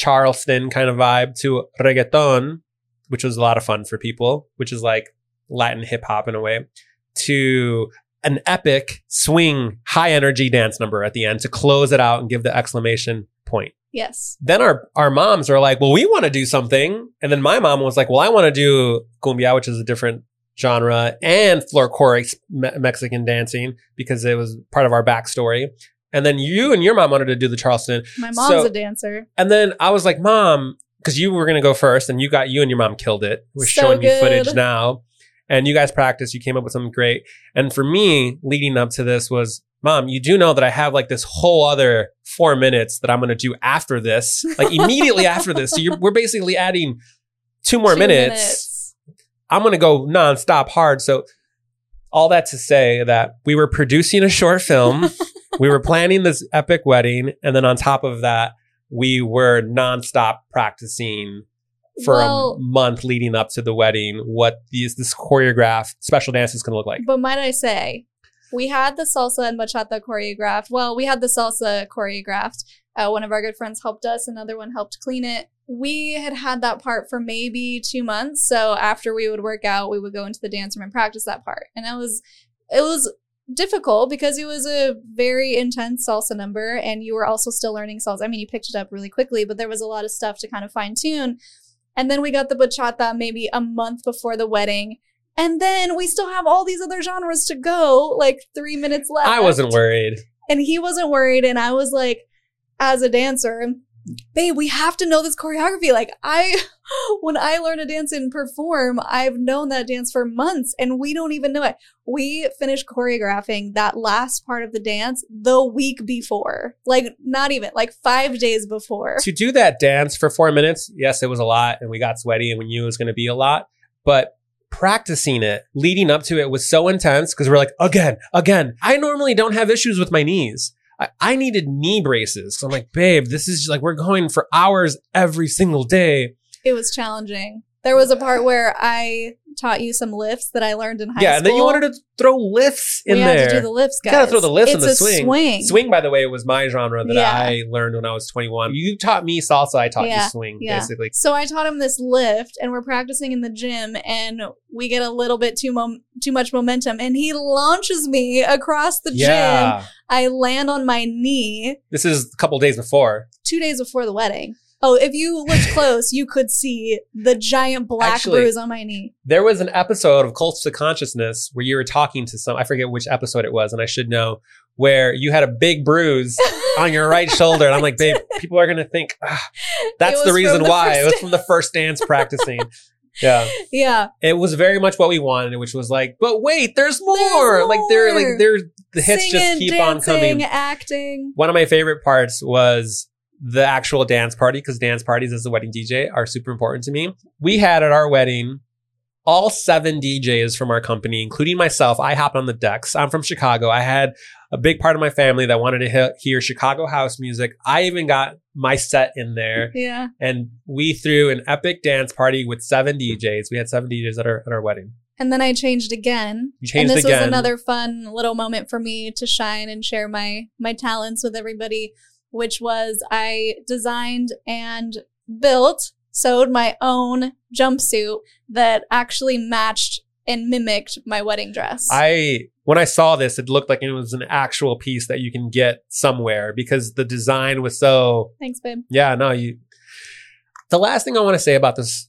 Charleston kind of vibe to reggaeton, which was a lot of fun for people, which is like Latin hip hop in a way, to an epic swing, high energy dance number at the end to close it out and give the exclamation point. Yes. Then our, our moms are like, well, we want to do something. And then my mom was like, well, I want to do cumbia, which is a different genre, and Me- Mexican dancing because it was part of our backstory. And then you and your mom wanted to do the Charleston. My mom's So- a dancer. And then I was like, Mom, because you were going to go first and you got, you and your mom killed it. We're So showing you good. footage now. And you guys practiced, you came up with something great. And for me, leading up to this was, Mom, you do know that I have like this whole other four minutes that I'm going to do after this, like immediately after this. So you're, we're basically adding two more Two minutes. I'm going to go nonstop hard. So all that to say that we were producing a short film. we were planning this epic wedding. And then on top of that, we were nonstop practicing for Well- a month leading up to the wedding, what these, this choreographed special dance is going to look like. But might I say, we had the salsa and bachata choreographed. Well, we had the salsa choreographed. Uh, one of our good friends helped us. Another one helped clean it. We had had that part for maybe two months. So after we would work out, we would go into the dance room and practice that part. And it was, it was difficult because it was a very intense salsa number, and you were also still learning salsa. I mean, you picked it up really quickly, but there was a lot of stuff to kind of fine tune. And then we got the bachata maybe a month before the wedding. And then we still have all these other genres to go, like three minutes left. I wasn't worried. And he wasn't worried. And I was like, as a dancer, babe, we have to know this choreography. Like, I, when I learn a dance and perform, I've known that dance for months and we don't even know it. We finished choreographing that last part of the dance the week before. Like, not even, like five days before. to do that dance for four minutes, yes, it was a lot, and we got sweaty, and we knew it was going to be a lot. But practicing it, leading up to it, was so intense because we're like, again, again. I normally don't have issues with my knees. I, I needed knee braces. So I'm like, babe, this is like we're going for hours every single day. It was challenging. There was a part where I taught you some lifts that I learned in high yeah, school. Yeah, and then you wanted to throw lifts in we there. had to do the lifts, You guys. gotta throw the lifts it's in the swing. swing. Swing, by the way, was my genre that Yeah. I learned when I was 21. You taught me salsa, I taught Yeah, you swing, basically. So I taught him this lift, and we're practicing in the gym, and we get a little bit too mom- too much momentum, and he launches me across the gym. I land on my knee This is a couple days before. two days before the wedding. Oh, if you looked close, you could see the giant black Actually- bruise on my knee. There was an episode of Cults to Consciousness where you were talking to some, I forget which episode it was, and I should know, where you had a big bruise on your right shoulder. And I'm like, babe, people are going to think ah, that's the reason the why. It was from the first dance practicing. Yeah. yeah, It was very much what we wanted, which was like, but wait, there's more. There's Like, there, like, there's the hits just Singing, keep on coming. acting. One of my favorite parts was the actual dance party because dance parties as a wedding DJ are super important to me. We had at our wedding all seven DJs from our company, including myself. I hopped on the decks. I'm from Chicago. I had a big part of my family that wanted to he- hear Chicago house music. I even got my set in there Yeah. and we threw an epic dance party with seven DJs. We had seven DJs at our, at our wedding. And then I changed again. You changed and this again. was another fun little moment for me to shine and share my my talents with everybody, which was I designed and built, sewed my own jumpsuit that actually matched and mimicked my wedding dress. I when I saw this, it looked like it was an actual piece that you can get somewhere because the design was so Thanks, babe. yeah, no, you the last thing I want to say about this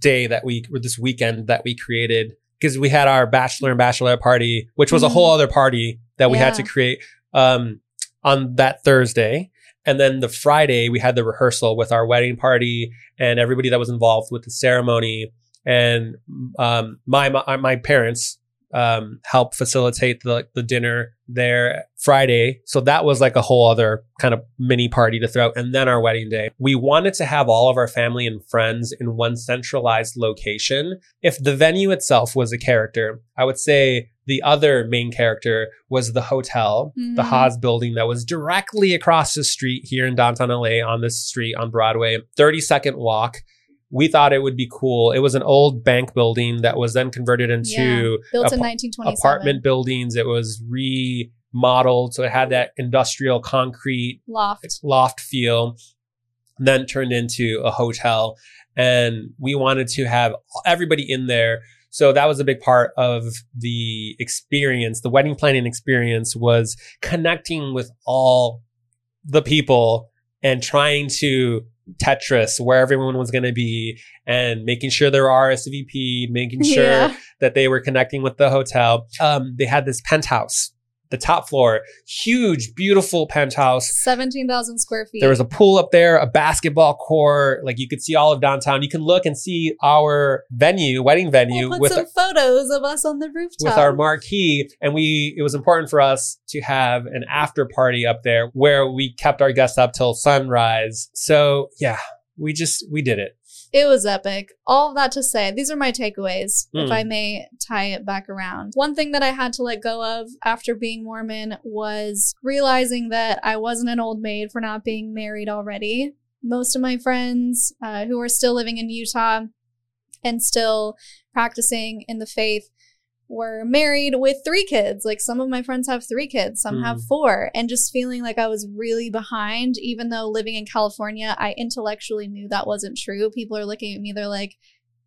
day that we or this weekend that we created, because we had our bachelor and bachelorette party, which was a Mhm. whole other party that we had to create um on that Thursday. And then the Friday, we had the rehearsal with our wedding party and everybody that was involved with the ceremony. And um, my, my my parents um, helped facilitate the the dinner there Friday. So that was like a whole other kind of mini party to throw. And then our wedding day. We wanted to have all of our family and friends in one centralized location. If the venue itself was a character, I would say the other main character was the hotel, the Mhm. Haas building that was directly across the street here in downtown LA on this street on Broadway, 30 second walk. We thought it would be cool. It was an old bank building that was then converted into Built in apa- 1927. apartment buildings. It was remodeled. So it had that industrial concrete loft. loft feel, then turned into a hotel. And we wanted to have everybody in there. So that was a big part of the experience. The wedding planning experience was connecting with all the people and trying to Tetris where everyone was going to be and making sure there were RSVP, making sure Yeah. that they were connecting with the hotel. Um, they had this penthouse, the top floor, huge, beautiful penthouse. 17,000 square feet. There was a pool up there, a basketball court. Like you could see all of downtown. You can look and see our venue, wedding venue, We'll put with some photos of us on the rooftop. with our marquee. And we, it was important for us to have an after party up there where we kept our guests up till sunrise. So yeah, we just, we did it. It was epic. All of that to say, these are my takeaways, if Mm. I may tie it back around. One thing that I had to let go of after being Mormon was realizing that I wasn't an old maid for not being married already. Most of my friends uh, who are still living in Utah and still practicing in the faith were married with three kids. Like some of my friends have three kids, some have Mm. four, and just feeling like I was really behind, even though living in California, I intellectually knew that wasn't true. People are looking at me, they're like,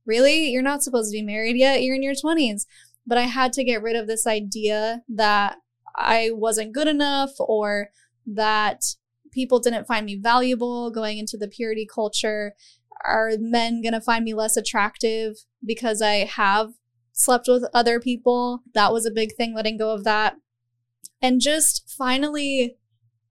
Really? You're not supposed to be married yet? You're in your 20s. But I had to get rid of this idea that I wasn't good enough or that people didn't find me valuable going into the purity culture. Are men going to find me less attractive because I have slept with other people? That was a big thing, letting go of that. And just finally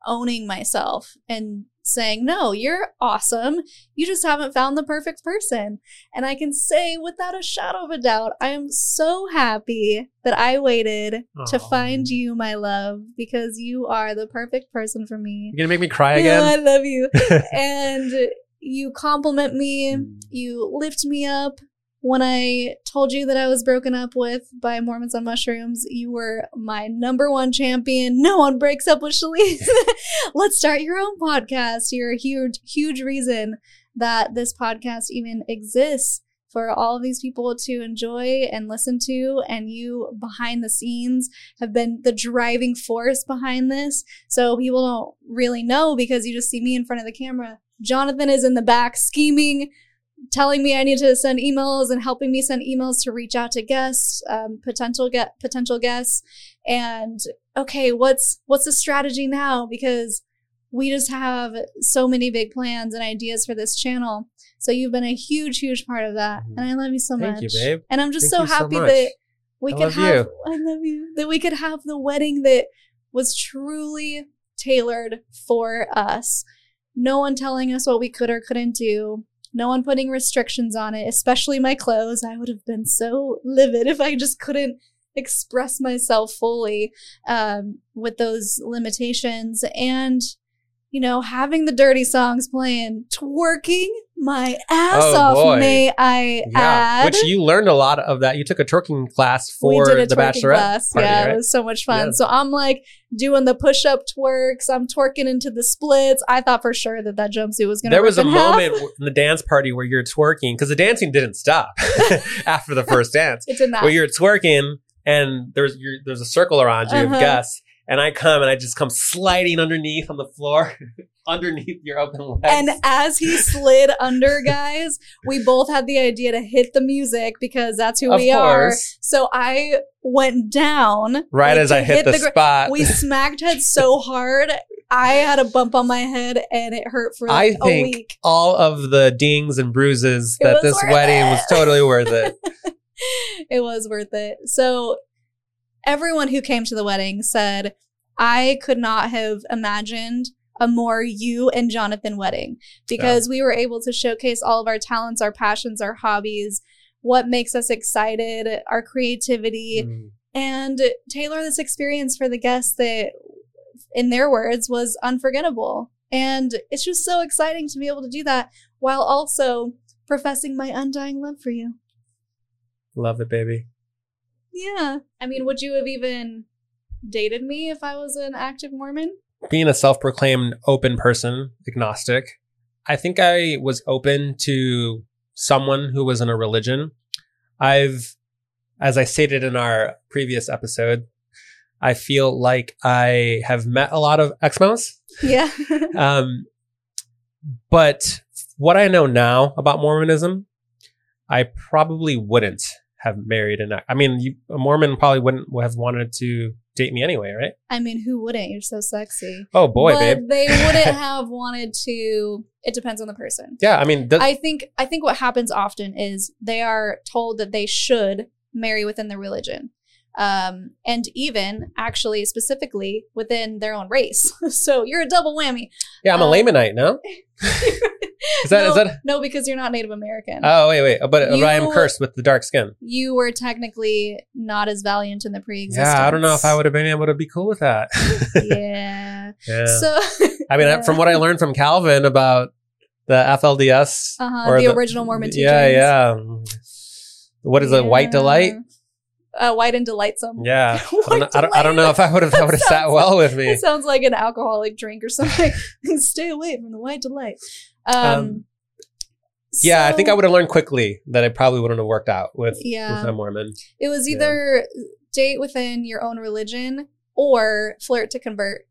owning myself and saying, No, you're awesome. You just haven't found the perfect person. And I can say without a shadow of a doubt, I am so happy that I waited to find you, my love, because you are the perfect person for me. You're going to make me cry Yeah, I love you. and you compliment me, Mm. you lift me up. When I told you that I was broken up with by Mormons on Mushrooms, you were my number one champion. No one breaks up with Shelise. Let's start your own podcast. You're a huge, huge reason that this podcast even exists for all of these people to enjoy and listen to. And you behind the scenes have been the driving force behind this. So people don't really know because you just see me in front of the camera. Jonathan is in the back scheming, telling me I need to send emails and helping me send emails to reach out to guests, um, potential get potential guests. And okay, what's what's the strategy now? Because we just have so many big plans and ideas for this channel. So you've been a huge, huge part of that, Mhm. and I love you so much. Thank much. you, babe. And I'm just Thank so you so happy that we I could have. you. I love you. That we could have the wedding that was truly tailored for us. No one telling us what we could or couldn't do. No one putting restrictions on it, especially my clothes. I would have been so livid if I just couldn't express myself fully um, with those limitations. And, you know, having the dirty songs playing, twerking my ass Oh, off, boy. may I add. Which you learned a lot of that. You took a twerking class for we did a the twerking Bachelorette class. party, yeah, right? it was so much fun. Yeah. So I'm like doing the push-up twerks. I'm twerking into the splits. I thought for sure that that jumpsuit was going to. there was a moment in the dance party where you're twerking because the dancing didn't stop after the first dance. It did not. Where you're twerking and there's you're, there's a circle around you Uh-huh. of guests, and I come and I just come sliding underneath on the floor, underneath your open legs. and as he slid under, guys, we both had the idea to hit the music because that's who of we are. So I went down right like, as I to hit, the, gr- spot. we smacked heads so hard. I had a bump on my head and it hurt for I like a week. all of the dings and bruises It that this wedding it. was totally worth it. it was worth it. So everyone who came to the wedding said, I could not have imagined a more you and Jonathan wedding because we were able to showcase all of our talents, our passions, our hobbies, what makes us excited, our creativity, Mm. and tailor this experience for the guests that, in their words, was unforgettable. And it's just so exciting to be able to do that while also professing my undying love for you. Love it, baby. Yeah. I mean, would you have even dated me if I was an active Mormon? Being a self proclaimed open person, agnostic, I think I was open to someone who was in a religion. I've, as I stated in our previous episode, I feel like I have met a lot of Exmos. Yeah. Um, but what I know now about Mormonism, I probably wouldn't have married an. I mean, you, a Mormon probably wouldn't have wanted to date me anyway, right? I mean, who wouldn't? You're so sexy. Oh boy, but babe. they wouldn't have wanted to. It depends on the person. Yeah, I mean, does, I think I think what happens often is they are told that they should marry within their religion. Um, and even actually specifically within their own race. so you're a double whammy. yeah, I'm a uh, Lamanite, no? Is that no, is that? no, because you're not Native American. Oh wait, wait, but, but I am cursed with the dark skin. you were technically not as valiant in the pre-existence. Yeah, I don't know if I would have been able to be cool with that. yeah. yeah. So I mean, yeah. from what I learned from Calvin about the FLDS, Uh-huh, or the original Mormon Yeah, teachings. yeah. What is a White delight. Uh, white and delightsome. Yeah, I don't, I, don't, I don't know if I would have that would have sat well with me. It sounds like an alcoholic drink or something. Stay away from the white delight. Um, Um, Yeah, I think I would have learned quickly that it probably wouldn't have worked out with Yeah. with a Mormon. It was yeah. either date within your own religion or flirt to convert.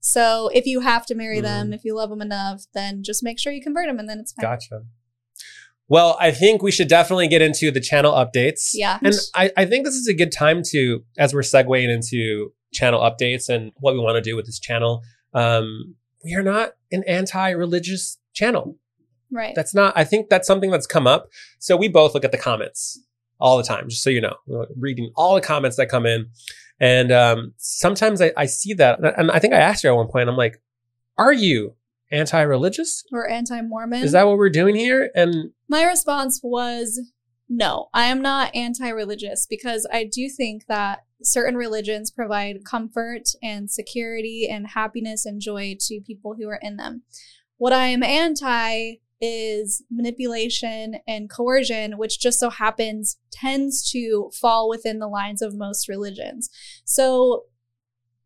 So if you have to marry Mm. them, if you love them enough, then just make sure you convert them, and then it's fine. Gotcha. Well, I think we should definitely get into the channel updates. Yeah. And I, I think this is a good time to, as we're segueing into channel updates and what we want to do with this channel. Um, we are not an anti-religious channel. Right. That's not, I think that's something that's come up. So we both look at the comments all the time, just so you know, We're reading all the comments that come in. And um, sometimes I, I see that. And I think I asked you at one point, I'm like, are you anti-religious? or anti-Mormon. Is that what we're doing here? And My response was no, I am not anti religious because I do think that certain religions provide comfort and security and happiness and joy to people who are in them. What I am anti is manipulation and coercion, which just so happens tends to fall within the lines of most religions. So,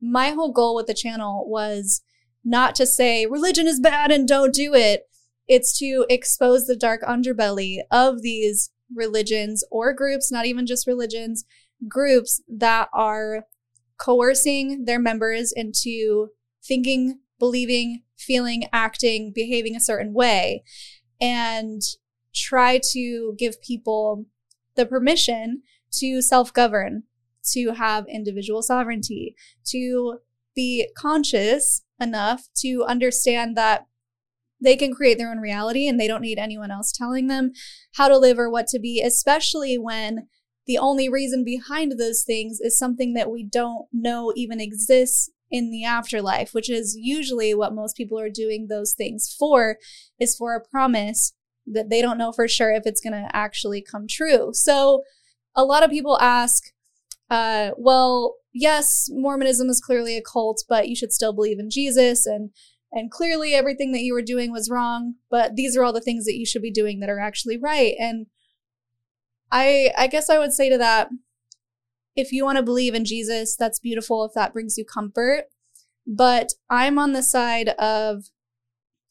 my whole goal with the channel was not to say religion is bad and don't do it, it's to expose the dark underbelly of these religions or groups, not even just religions, groups that are coercing their members into thinking, believing, feeling, acting, behaving a certain way, and try to give people the permission to self govern, to have individual sovereignty, to be conscious enough to understand that they can create their own reality and they don't need anyone else telling them how to live or what to be, especially when the only reason behind those things is something that we don't know even exists in the afterlife, which is usually what most people are doing those things for, is for a promise that they don't know for sure if it's going to actually come true. So a lot of people ask, uh, well, yes, Mormonism is clearly a cult, but you should still believe in Jesus and and clearly everything that you were doing was wrong, but these are all the things that you should be doing that are actually right. And I I guess I would say to that if you want to believe in Jesus, that's beautiful if that brings you comfort, but I'm on the side of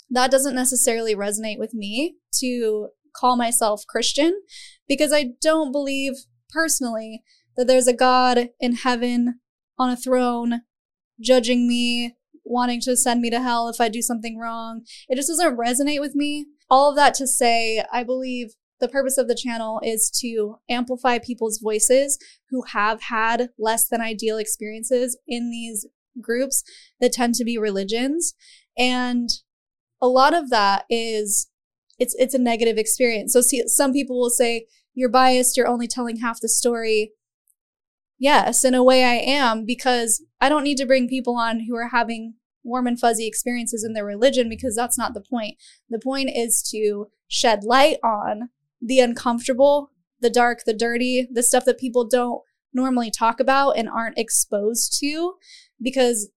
that doesn't necessarily resonate with me to call myself Christian because I don't believe personally that there's a God in heaven on a throne judging me, wanting to send me to hell if I do something wrong. It just doesn't resonate with me. All of that to say, I believe the purpose of the channel is to amplify people's voices who have had less than ideal experiences in these groups that tend to be religions. And a lot of that is it's it's a negative experience. So see some people will say you're biased, you're only telling half the story. Yes, in a way I am because I don't need to bring people on who are having warm and fuzzy experiences in their religion because that's not the point. The point is to shed light on the uncomfortable, the dark, the dirty, the stuff that people don't normally talk about and aren't exposed to because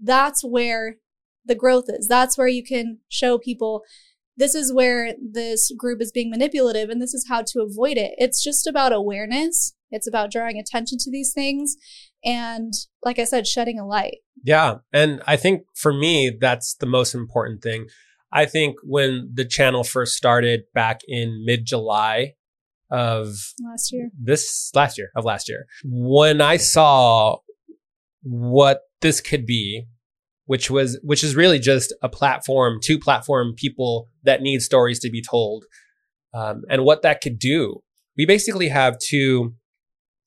that's where the growth is. That's where you can show people this is where this group is being manipulative and this is how to avoid it. It's just about awareness. It's about drawing attention to these things and like I said shedding a light. Yeah, and I think for me that's the most important thing. I think when the channel first started back in mid-July of last year. This last year of last year. When I saw what this could be which was which is really just a platform to platform people that need stories to be told um, and what that could do we basically have two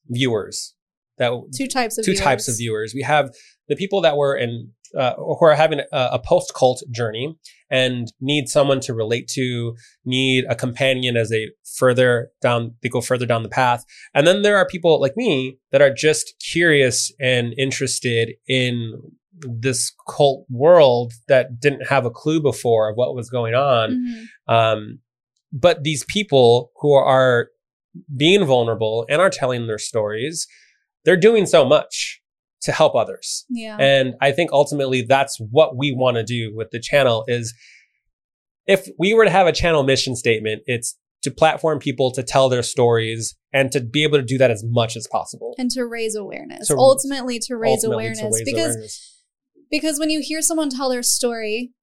viewers that two types of two viewers. types of viewers we have the people that were in uh, who are having a, a post cult journey and need someone to relate to, need a companion as they further down, they go further down the path. And then there are people like me that are just curious and interested in this cult world that didn't have a clue before of what was going on. Mm-hmm. Um, but these people who are being vulnerable and are telling their stories, they're doing so much to help others. Yeah. And I think ultimately that's what we want to do with the channel is if we were to have a channel mission statement, it's to platform people to tell their stories and to be able to do that as much as possible and to raise awareness. To, ultimately to raise ultimately awareness to because awareness because when you hear someone tell their story,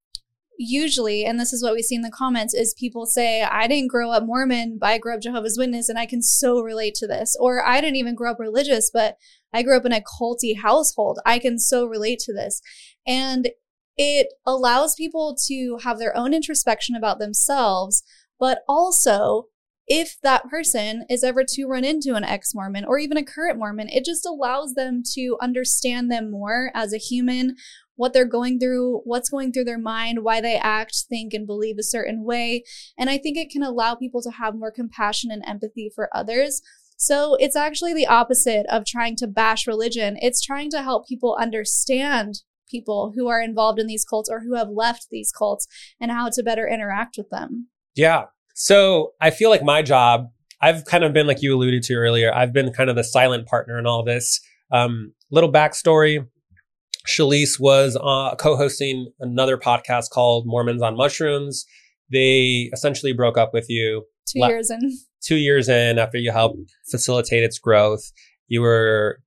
usually, and this is what we see in the comments, is people say, I didn't grow up Mormon, but I grew up Jehovah's Witness, and I can so relate to this. Or I didn't even grow up religious, but I grew up in a culty household. I can so relate to this. And it allows people to have their own introspection about themselves, but also if that person is ever to run into an ex Mormon or even a current Mormon, it just allows them to understand them more as a human, what they're going through, what's going through their mind, why they act, think, and believe a certain way. And I think it can allow people to have more compassion and empathy for others. So it's actually the opposite of trying to bash religion. It's trying to help people understand people who are involved in these cults or who have left these cults and how to better interact with them. Yeah. So I feel like my job, I've kind of been like you alluded to earlier. I've been kind of the silent partner in all this. Um, little backstory. Shelise was uh, co-hosting another podcast called Mormons on Mushrooms. They essentially broke up with you two la- years in. Two years in after you helped facilitate its growth. You were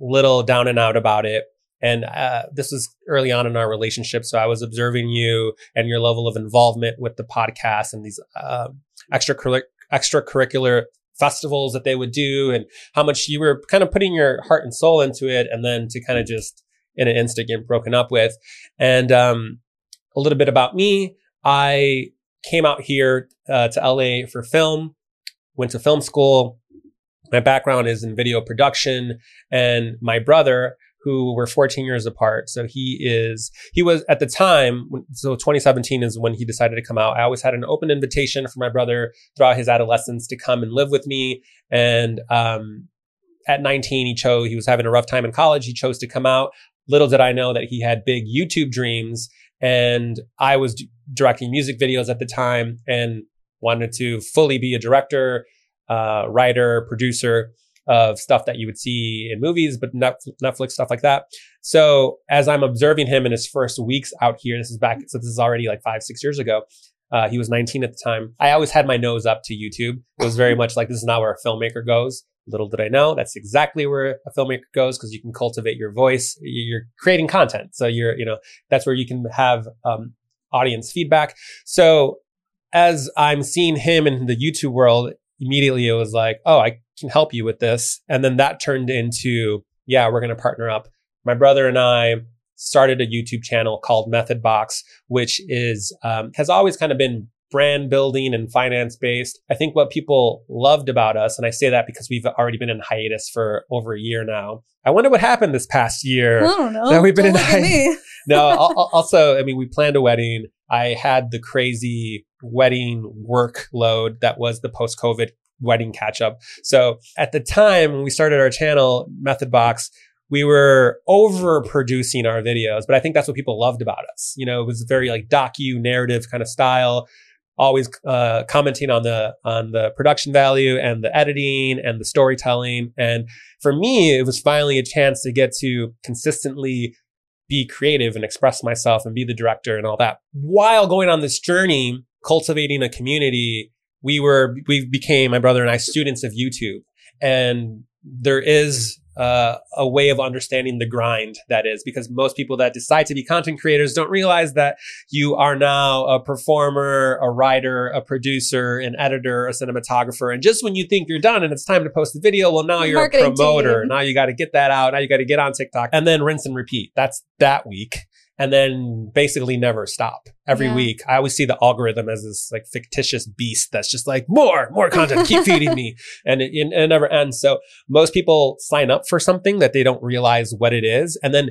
little down and out about it. And uh, this was early on in our relationship. So I was observing you and your level of involvement with the podcast and these uh, extracurricular, extracurricular festivals that they would do and how much you were kind of putting your heart and soul into it. And then to kind of just in an instant get broken up with. And um, a little bit about me. I came out here uh, to LA for film, went to film school. My background is in video production and my brother who were 14 years apart. So he is, he was at the time, so 2017 is when he decided to come out. I always had an open invitation for my brother throughout his adolescence to come and live with me. And, um, at 19, he chose, he was having a rough time in college. He chose to come out. Little did I know that he had big YouTube dreams and I was d- directing music videos at the time and wanted to fully be a director, uh, writer, producer of stuff that you would see in movies, but Netflix stuff like that. So as I'm observing him in his first weeks out here, this is back, so this is already like five, six years ago. Uh, he was 19 at the time. I always had my nose up to YouTube. It was very much like this is not where a filmmaker goes. Little did I know that's exactly where a filmmaker goes because you can cultivate your voice. You're creating content, so you're you know that's where you can have um, audience feedback. So as I'm seeing him in the YouTube world, immediately it was like, oh, I can help you with this. And then that turned into, yeah, we're going to partner up. My brother and I started a YouTube channel called Method Box, which is, um, has always kind of been brand building and finance based. I think what people loved about us, and I say that because we've already been in hiatus for over a year now. I wonder what happened this past year. I don't know. That we've been don't in hiatus. no, also, I mean, we planned a wedding. I had the crazy wedding workload that was the post COVID wedding catch up. So at the time when we started our channel, Method Box, we were overproducing our videos, but I think that's what people loved about us. You know, it was very like docu narrative kind of style always uh, commenting on the on the production value and the editing and the storytelling. And for me, it was finally a chance to get to consistently be creative and express myself and be the director and all that. While going on this journey, cultivating a community, we were we became my brother and I students of YouTube, and there is uh, a way of understanding the grind that is because most people that decide to be content creators don't realize that you are now a performer, a writer, a producer, an editor, a cinematographer. And just when you think you're done and it's time to post the video, well, now you're Marketing a promoter. Team. Now you got to get that out. Now you got to get on TikTok and then rinse and repeat. That's that week and then basically never stop every yeah. week. I always see the algorithm as this like fictitious beast that's just like more, more content, keep feeding me. And it, it, never ends. So most people sign up for something that they don't realize what it is. And then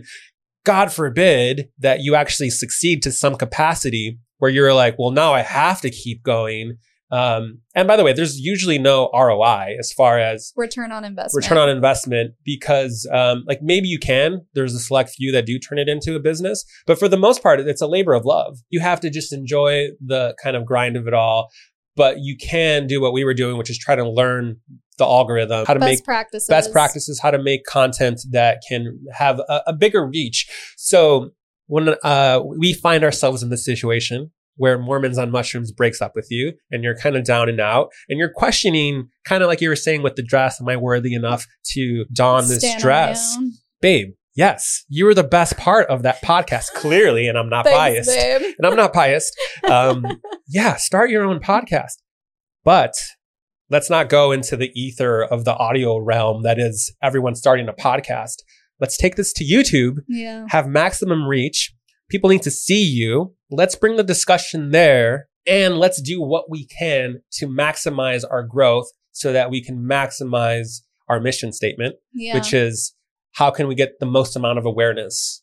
God forbid that you actually succeed to some capacity where you're like, well, now I have to keep going. Um, and by the way, there's usually no ROI as far as return on investment. Return on investment because, um, like maybe you can. There's a select few that do turn it into a business, but for the most part, it's a labor of love. You have to just enjoy the kind of grind of it all. But you can do what we were doing, which is try to learn the algorithm, how to best make practices. best practices, how to make content that can have a, a bigger reach. So when uh, we find ourselves in this situation where Mormons on mushrooms breaks up with you and you're kind of down and out and you're questioning kind of like you were saying with the dress, am I worthy enough to don this dress? Babe, yes, you were the best part of that podcast, clearly, and I'm not Thanks, biased. Babe. And I'm not biased. Um, yeah, start your own podcast. But let's not go into the ether of the audio realm that is everyone starting a podcast. Let's take this to YouTube, yeah. have maximum reach, People need to see you. Let's bring the discussion there and let's do what we can to maximize our growth so that we can maximize our mission statement, yeah. which is how can we get the most amount of awareness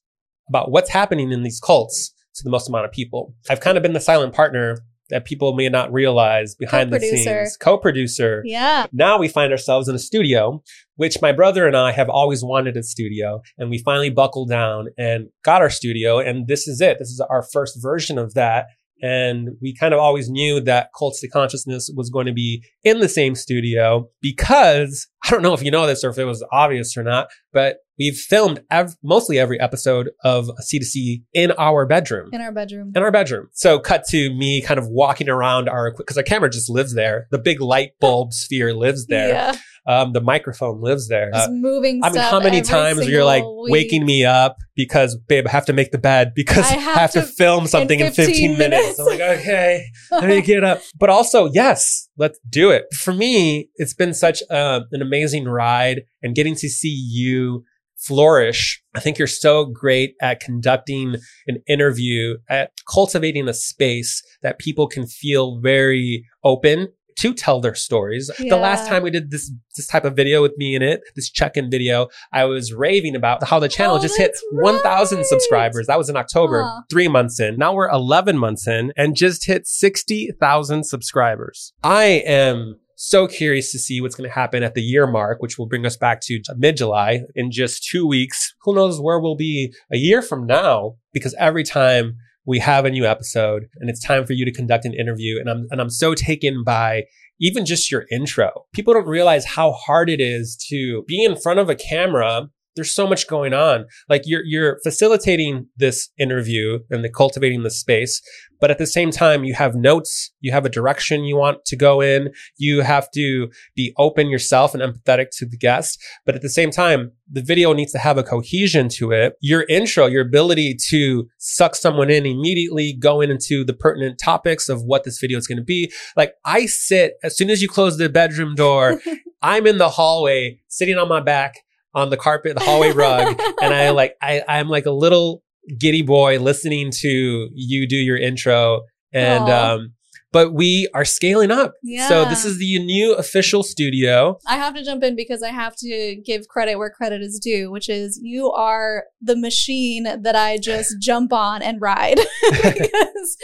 about what's happening in these cults to the most amount of people. I've kind of been the silent partner that people may not realize behind the scenes. Co-producer. Yeah. Now we find ourselves in a studio, which my brother and I have always wanted a studio. And we finally buckled down and got our studio. And this is it. This is our first version of that. And we kind of always knew that Cults to Consciousness was going to be in the same studio because I don't know if you know this or if it was obvious or not, but we've filmed ev- mostly every episode of C2C in our bedroom. In our bedroom. In our bedroom. So cut to me kind of walking around our, because our camera just lives there. The big light bulb sphere lives there. Yeah. Um, the microphone lives there. Just uh, moving. I mean, how many times you're like week. waking me up because, babe, I have to make the bed because I have, I have to, to, film something in 15, in 15 minutes. minutes. I'm like, okay, let me get up. But also, yes, let's do it. For me, it's been such uh, an amazing ride and getting to see you flourish. I think you're so great at conducting an interview, at cultivating a space that people can feel very open to tell their stories. Yeah. The last time we did this this type of video with me in it, this check-in video, I was raving about how the channel oh, just hit right. 1,000 subscribers. That was in October, three months in. Now we're 11 months in and just hit 60,000 subscribers. I am so curious to see what's going to happen at the year mark, which will bring us back to mid July in just two weeks. Who knows where we'll be a year from now? Because every time we have a new episode and it's time for you to conduct an interview, and I'm, and I'm so taken by even just your intro. People don't realize how hard it is to be in front of a camera there's so much going on. Like you're you're facilitating this interview and the cultivating the space, but at the same time you have notes, you have a direction you want to go in, you have to be open yourself and empathetic to the guest, but at the same time the video needs to have a cohesion to it. Your intro, your ability to suck someone in immediately, going into the pertinent topics of what this video is going to be. Like I sit as soon as you close the bedroom door, I'm in the hallway sitting on my back on the carpet, the hallway rug, and I like I I'm like a little giddy boy listening to you do your intro and Aww. um but we are scaling up. Yeah. So this is the new official studio. I have to jump in because I have to give credit where credit is due, which is you are the machine that I just jump on and ride because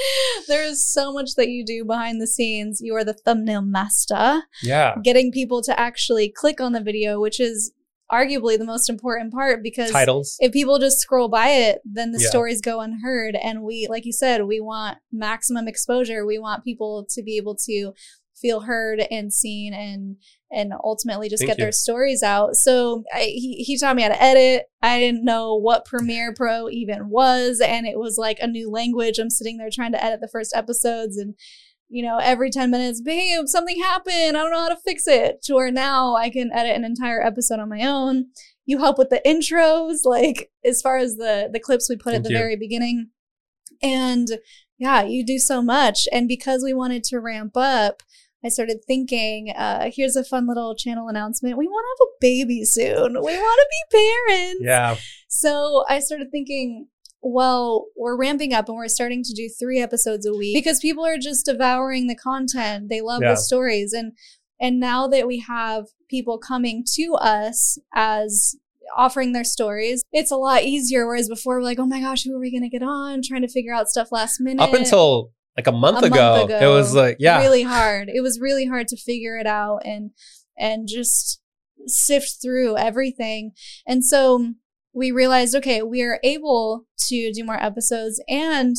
there is so much that you do behind the scenes. You are the thumbnail master. Yeah. Getting people to actually click on the video, which is arguably the most important part because Titles. if people just scroll by it, then the Yeah. stories go unheard. And we, like you said, we want maximum exposure. We want people to be able to feel heard and seen and and ultimately just Thank get you. their stories out. So I, he he taught me how to edit. I didn't know what Premiere Pro even was, and it was like a new language. I'm sitting there trying to edit the first episodes and. You know, every 10 minutes, babe, something happened. I don't know how to fix it. To where now I can edit an entire episode on my own you help with the intros like as far as the the clips we put Thank at the you. very beginning and yeah you do so much and because we wanted to ramp up i started thinking uh here's a fun little channel announcement we want to have a baby soon we want to be parents Yeah. so I started thinking, well, we're ramping up and we're starting to do three episodes a week because people are just devouring the content. They love Yeah. the stories. And and now that we have people coming to us as offering their stories, it's a lot easier. Whereas before we're like, oh my gosh, who are we gonna get on? Trying to figure out stuff last minute. Up until like a month, A month ago, ago. it was like, yeah. really hard. It was really hard to figure it out and and just sift through everything. And so we realized, okay, we are able to do more episodes and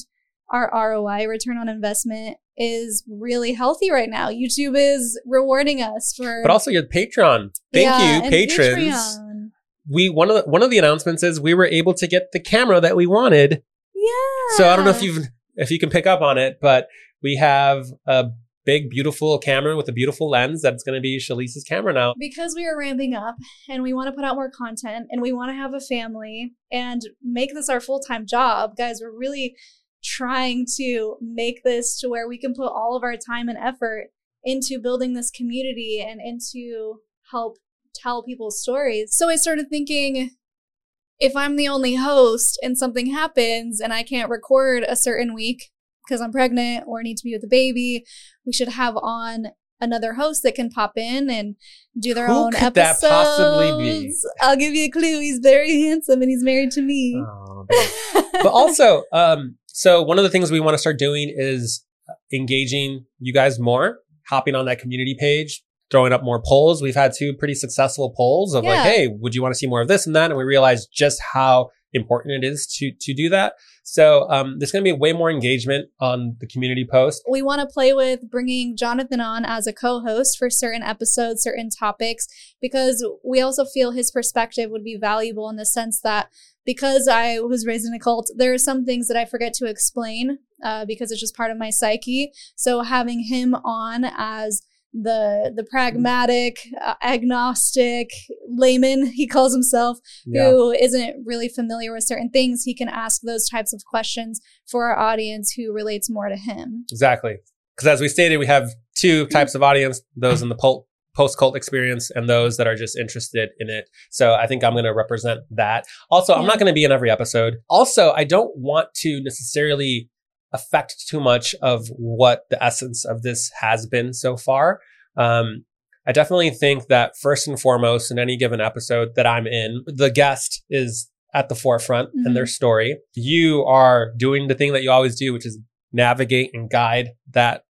our ROI, return on investment, is really healthy right now. YouTube is rewarding us for But also your Patreon. Thank Yeah, you, patrons. Patreon. We one of the, one of the announcements is we were able to get the camera that we wanted. Yeah. So I don't know if you've if you can pick up on it, but we have a big, beautiful camera with a beautiful lens that's going to be Shelise's camera now. because we are ramping up and we want to put out more content and we want to have a family and make this our full-time job guys we're really trying to make this to where we can put all of our time and effort into building this community and into help tell people's stories so i started thinking if i'm the only host and something happens and i can't record a certain week because i'm pregnant or need to be with the baby we should have on another host that can pop in and do their Who own could that episodes. possibly be? I'll give you a clue. He's very handsome and he's married to me. Oh, but also, um, so one of the things we want to start doing is engaging you guys more, hopping on that community page, throwing up more polls. We've had two pretty successful polls of Yeah. like, hey, would you want to see more of this and that? And we realized just how important it is to to do that. So um, there's going to be way more engagement on the community post. we want to play with bringing Jonathan on as a co-host for certain episodes, certain topics, because we also feel his perspective would be valuable in the sense that because I was raised in a cult, there are some things that I forget to explain uh, because it's just part of my psyche. So having him on as the the pragmatic, uh, agnostic layman, he calls himself, who isn't really familiar with certain things, he can ask those types of questions for our audience who relates more to him. Exactly. Because as we stated, we have two types of audience those in the pol- post cult experience and those that are just interested in it. So I think I'm going to represent that. Also, I'm not going to be in every episode. Also, I don't want to necessarily affect too much of what the essence of this has been so far. Um, I definitely think that first and foremost in any given episode that I'm in, the guest is at the forefront and their story. You are doing the thing that you always do, which is navigate and guide that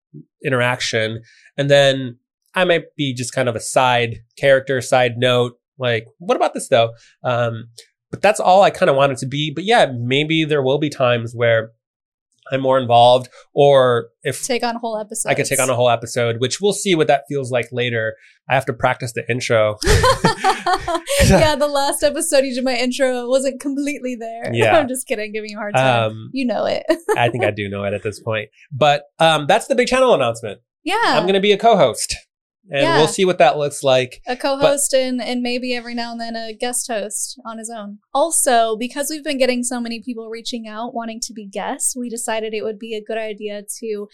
interaction. And then I might be just kind of a side character, side note, like, what about this though? Um, but that's all I kind of wanted to be. But yeah, maybe there will be times where I'm more involved, or if Take on a whole episode, I could take on a whole episode, which we'll see what that feels like later. I have to practice the intro. yeah, the last episode you did my intro wasn't completely there. Yeah. I'm just kidding, giving you a hard time. Um, you know it. I think I do know it at this point. But um, that's the big channel announcement. yeah. I'm going to be a co-host, and Yeah. we'll see what that looks like. a co-host and and maybe every now and then a guest host on his own. Also, because we've been getting so many people reaching out wanting to be guests, we decided it would be a good idea to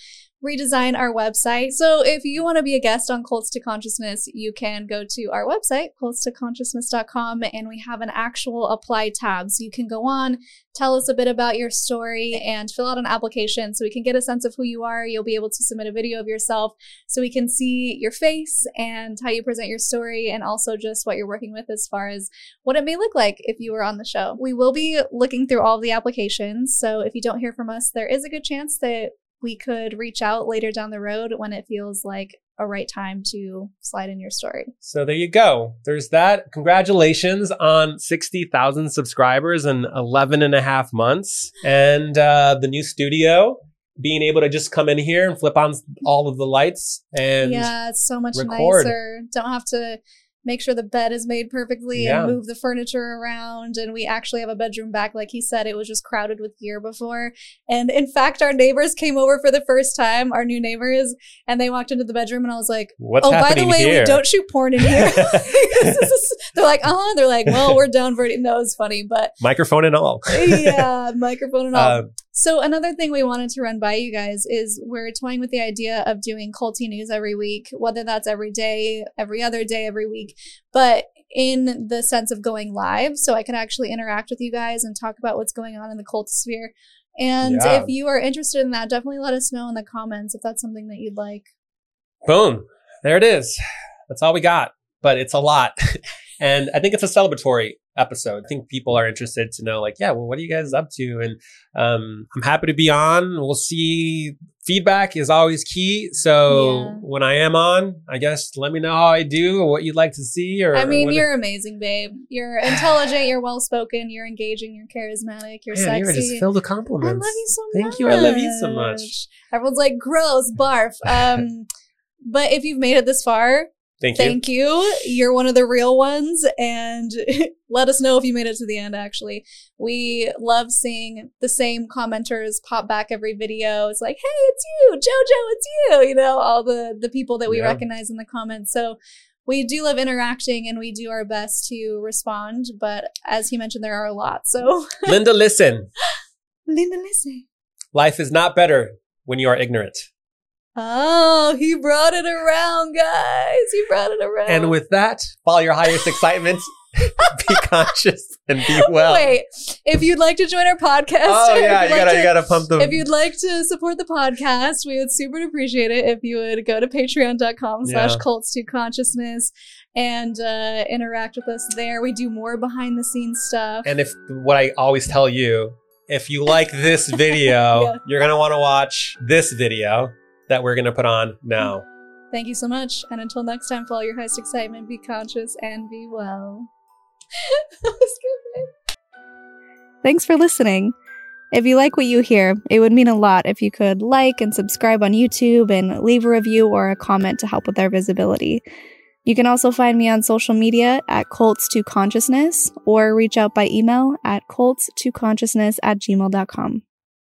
redesign our website. So if you want to be a guest on Cults to Consciousness, you can go to our website, cultstoconsciousness.com, and we have an actual apply tab. So you can go on, tell us a bit about your story, and fill out an application so we can get a sense of who you are. You'll be able to submit a video of yourself so we can see your face and how you present your story and also just what you're working with as far as what it may look like if you were on the show. We will be looking through all the applications. So if you don't hear from us, there is a good chance that we could reach out later down the road when it feels like a right time to slide in your story. So there you go. There's that. Congratulations on 60,000 subscribers in 11 and a half months. And uh, the new studio, being able to just come in here and flip on all of the lights and yeah, it's so much record. nicer. Don't have to make sure the bed is made perfectly Yeah. and move the furniture around. And we actually have a bedroom back. Like he said, it was just crowded with gear before. And in fact, our neighbors came over for the first time, our new neighbors, and they walked into the bedroom and I was like, what's oh, by the way, here? we don't shoot porn in here. They're like, uh huh. They're like, well, we're down for it. No, it's funny, but Microphone and all. yeah, microphone and all. Uh, So another thing we wanted to run by you guys is we're toying with the idea of doing culty news every week, whether that's every day, every other day, every week, but in the sense of going live, so I can actually interact with you guys and talk about what's going on in the cult sphere. And Yeah. if you are interested in that, definitely let us know in the comments if that's something that you'd like. boom. There it is. That's all we got. But it's a lot. and I think it's a celebratory episode. I think people are interested to know, like, yeah, well, what are you guys up to? And um, I'm happy to be on. We'll see. Feedback is always key. So Yeah. when I am on, I guess let me know how I do or what you'd like to see. Or I mean, you're amazing, babe. You're intelligent, you're well spoken, you're engaging, you're charismatic, you're Man, sexy. you're just filled with compliments. I love you so Thank much. Thank you. I love you so much. Everyone's like, gross, barf. Um, but if you've made it this far, Thank you. thank you. You're one of the real ones. And let us know if you made it to the end, actually. We love seeing the same commenters pop back every video. It's like, hey, it's you, JoJo, it's you. You know, all the, the people that we Yeah. recognize in the comments. So we do love interacting and we do our best to respond. But as he mentioned, there are a lot. So, Linda, listen. Linda, listen. Life is not better when you are ignorant. Oh, he brought it around, guys. He brought it around. And with that, follow your highest excitement. be conscious and be well. Wait, if you'd like to join our podcast, oh yeah, if you you'd like gotta to- you gotta pump the. If you'd like to support the podcast, we would super appreciate it if you would go to patreon.com slash cults to consciousness and uh, interact with us there. We do more behind the scenes stuff. and if what I always tell you, if you like this video, Yeah. you're gonna want to watch this video that we're gonna put on mm. now. Thank you so much. And until next time, follow your highest excitement, be conscious, and be well. Thanks for listening. If you like what you hear, it would mean a lot if you could like and subscribe on YouTube and leave a review or a comment to help with our visibility. You can also find me on social media at Cults to Consciousness or reach out by email at cults to consciousness at gmail.com.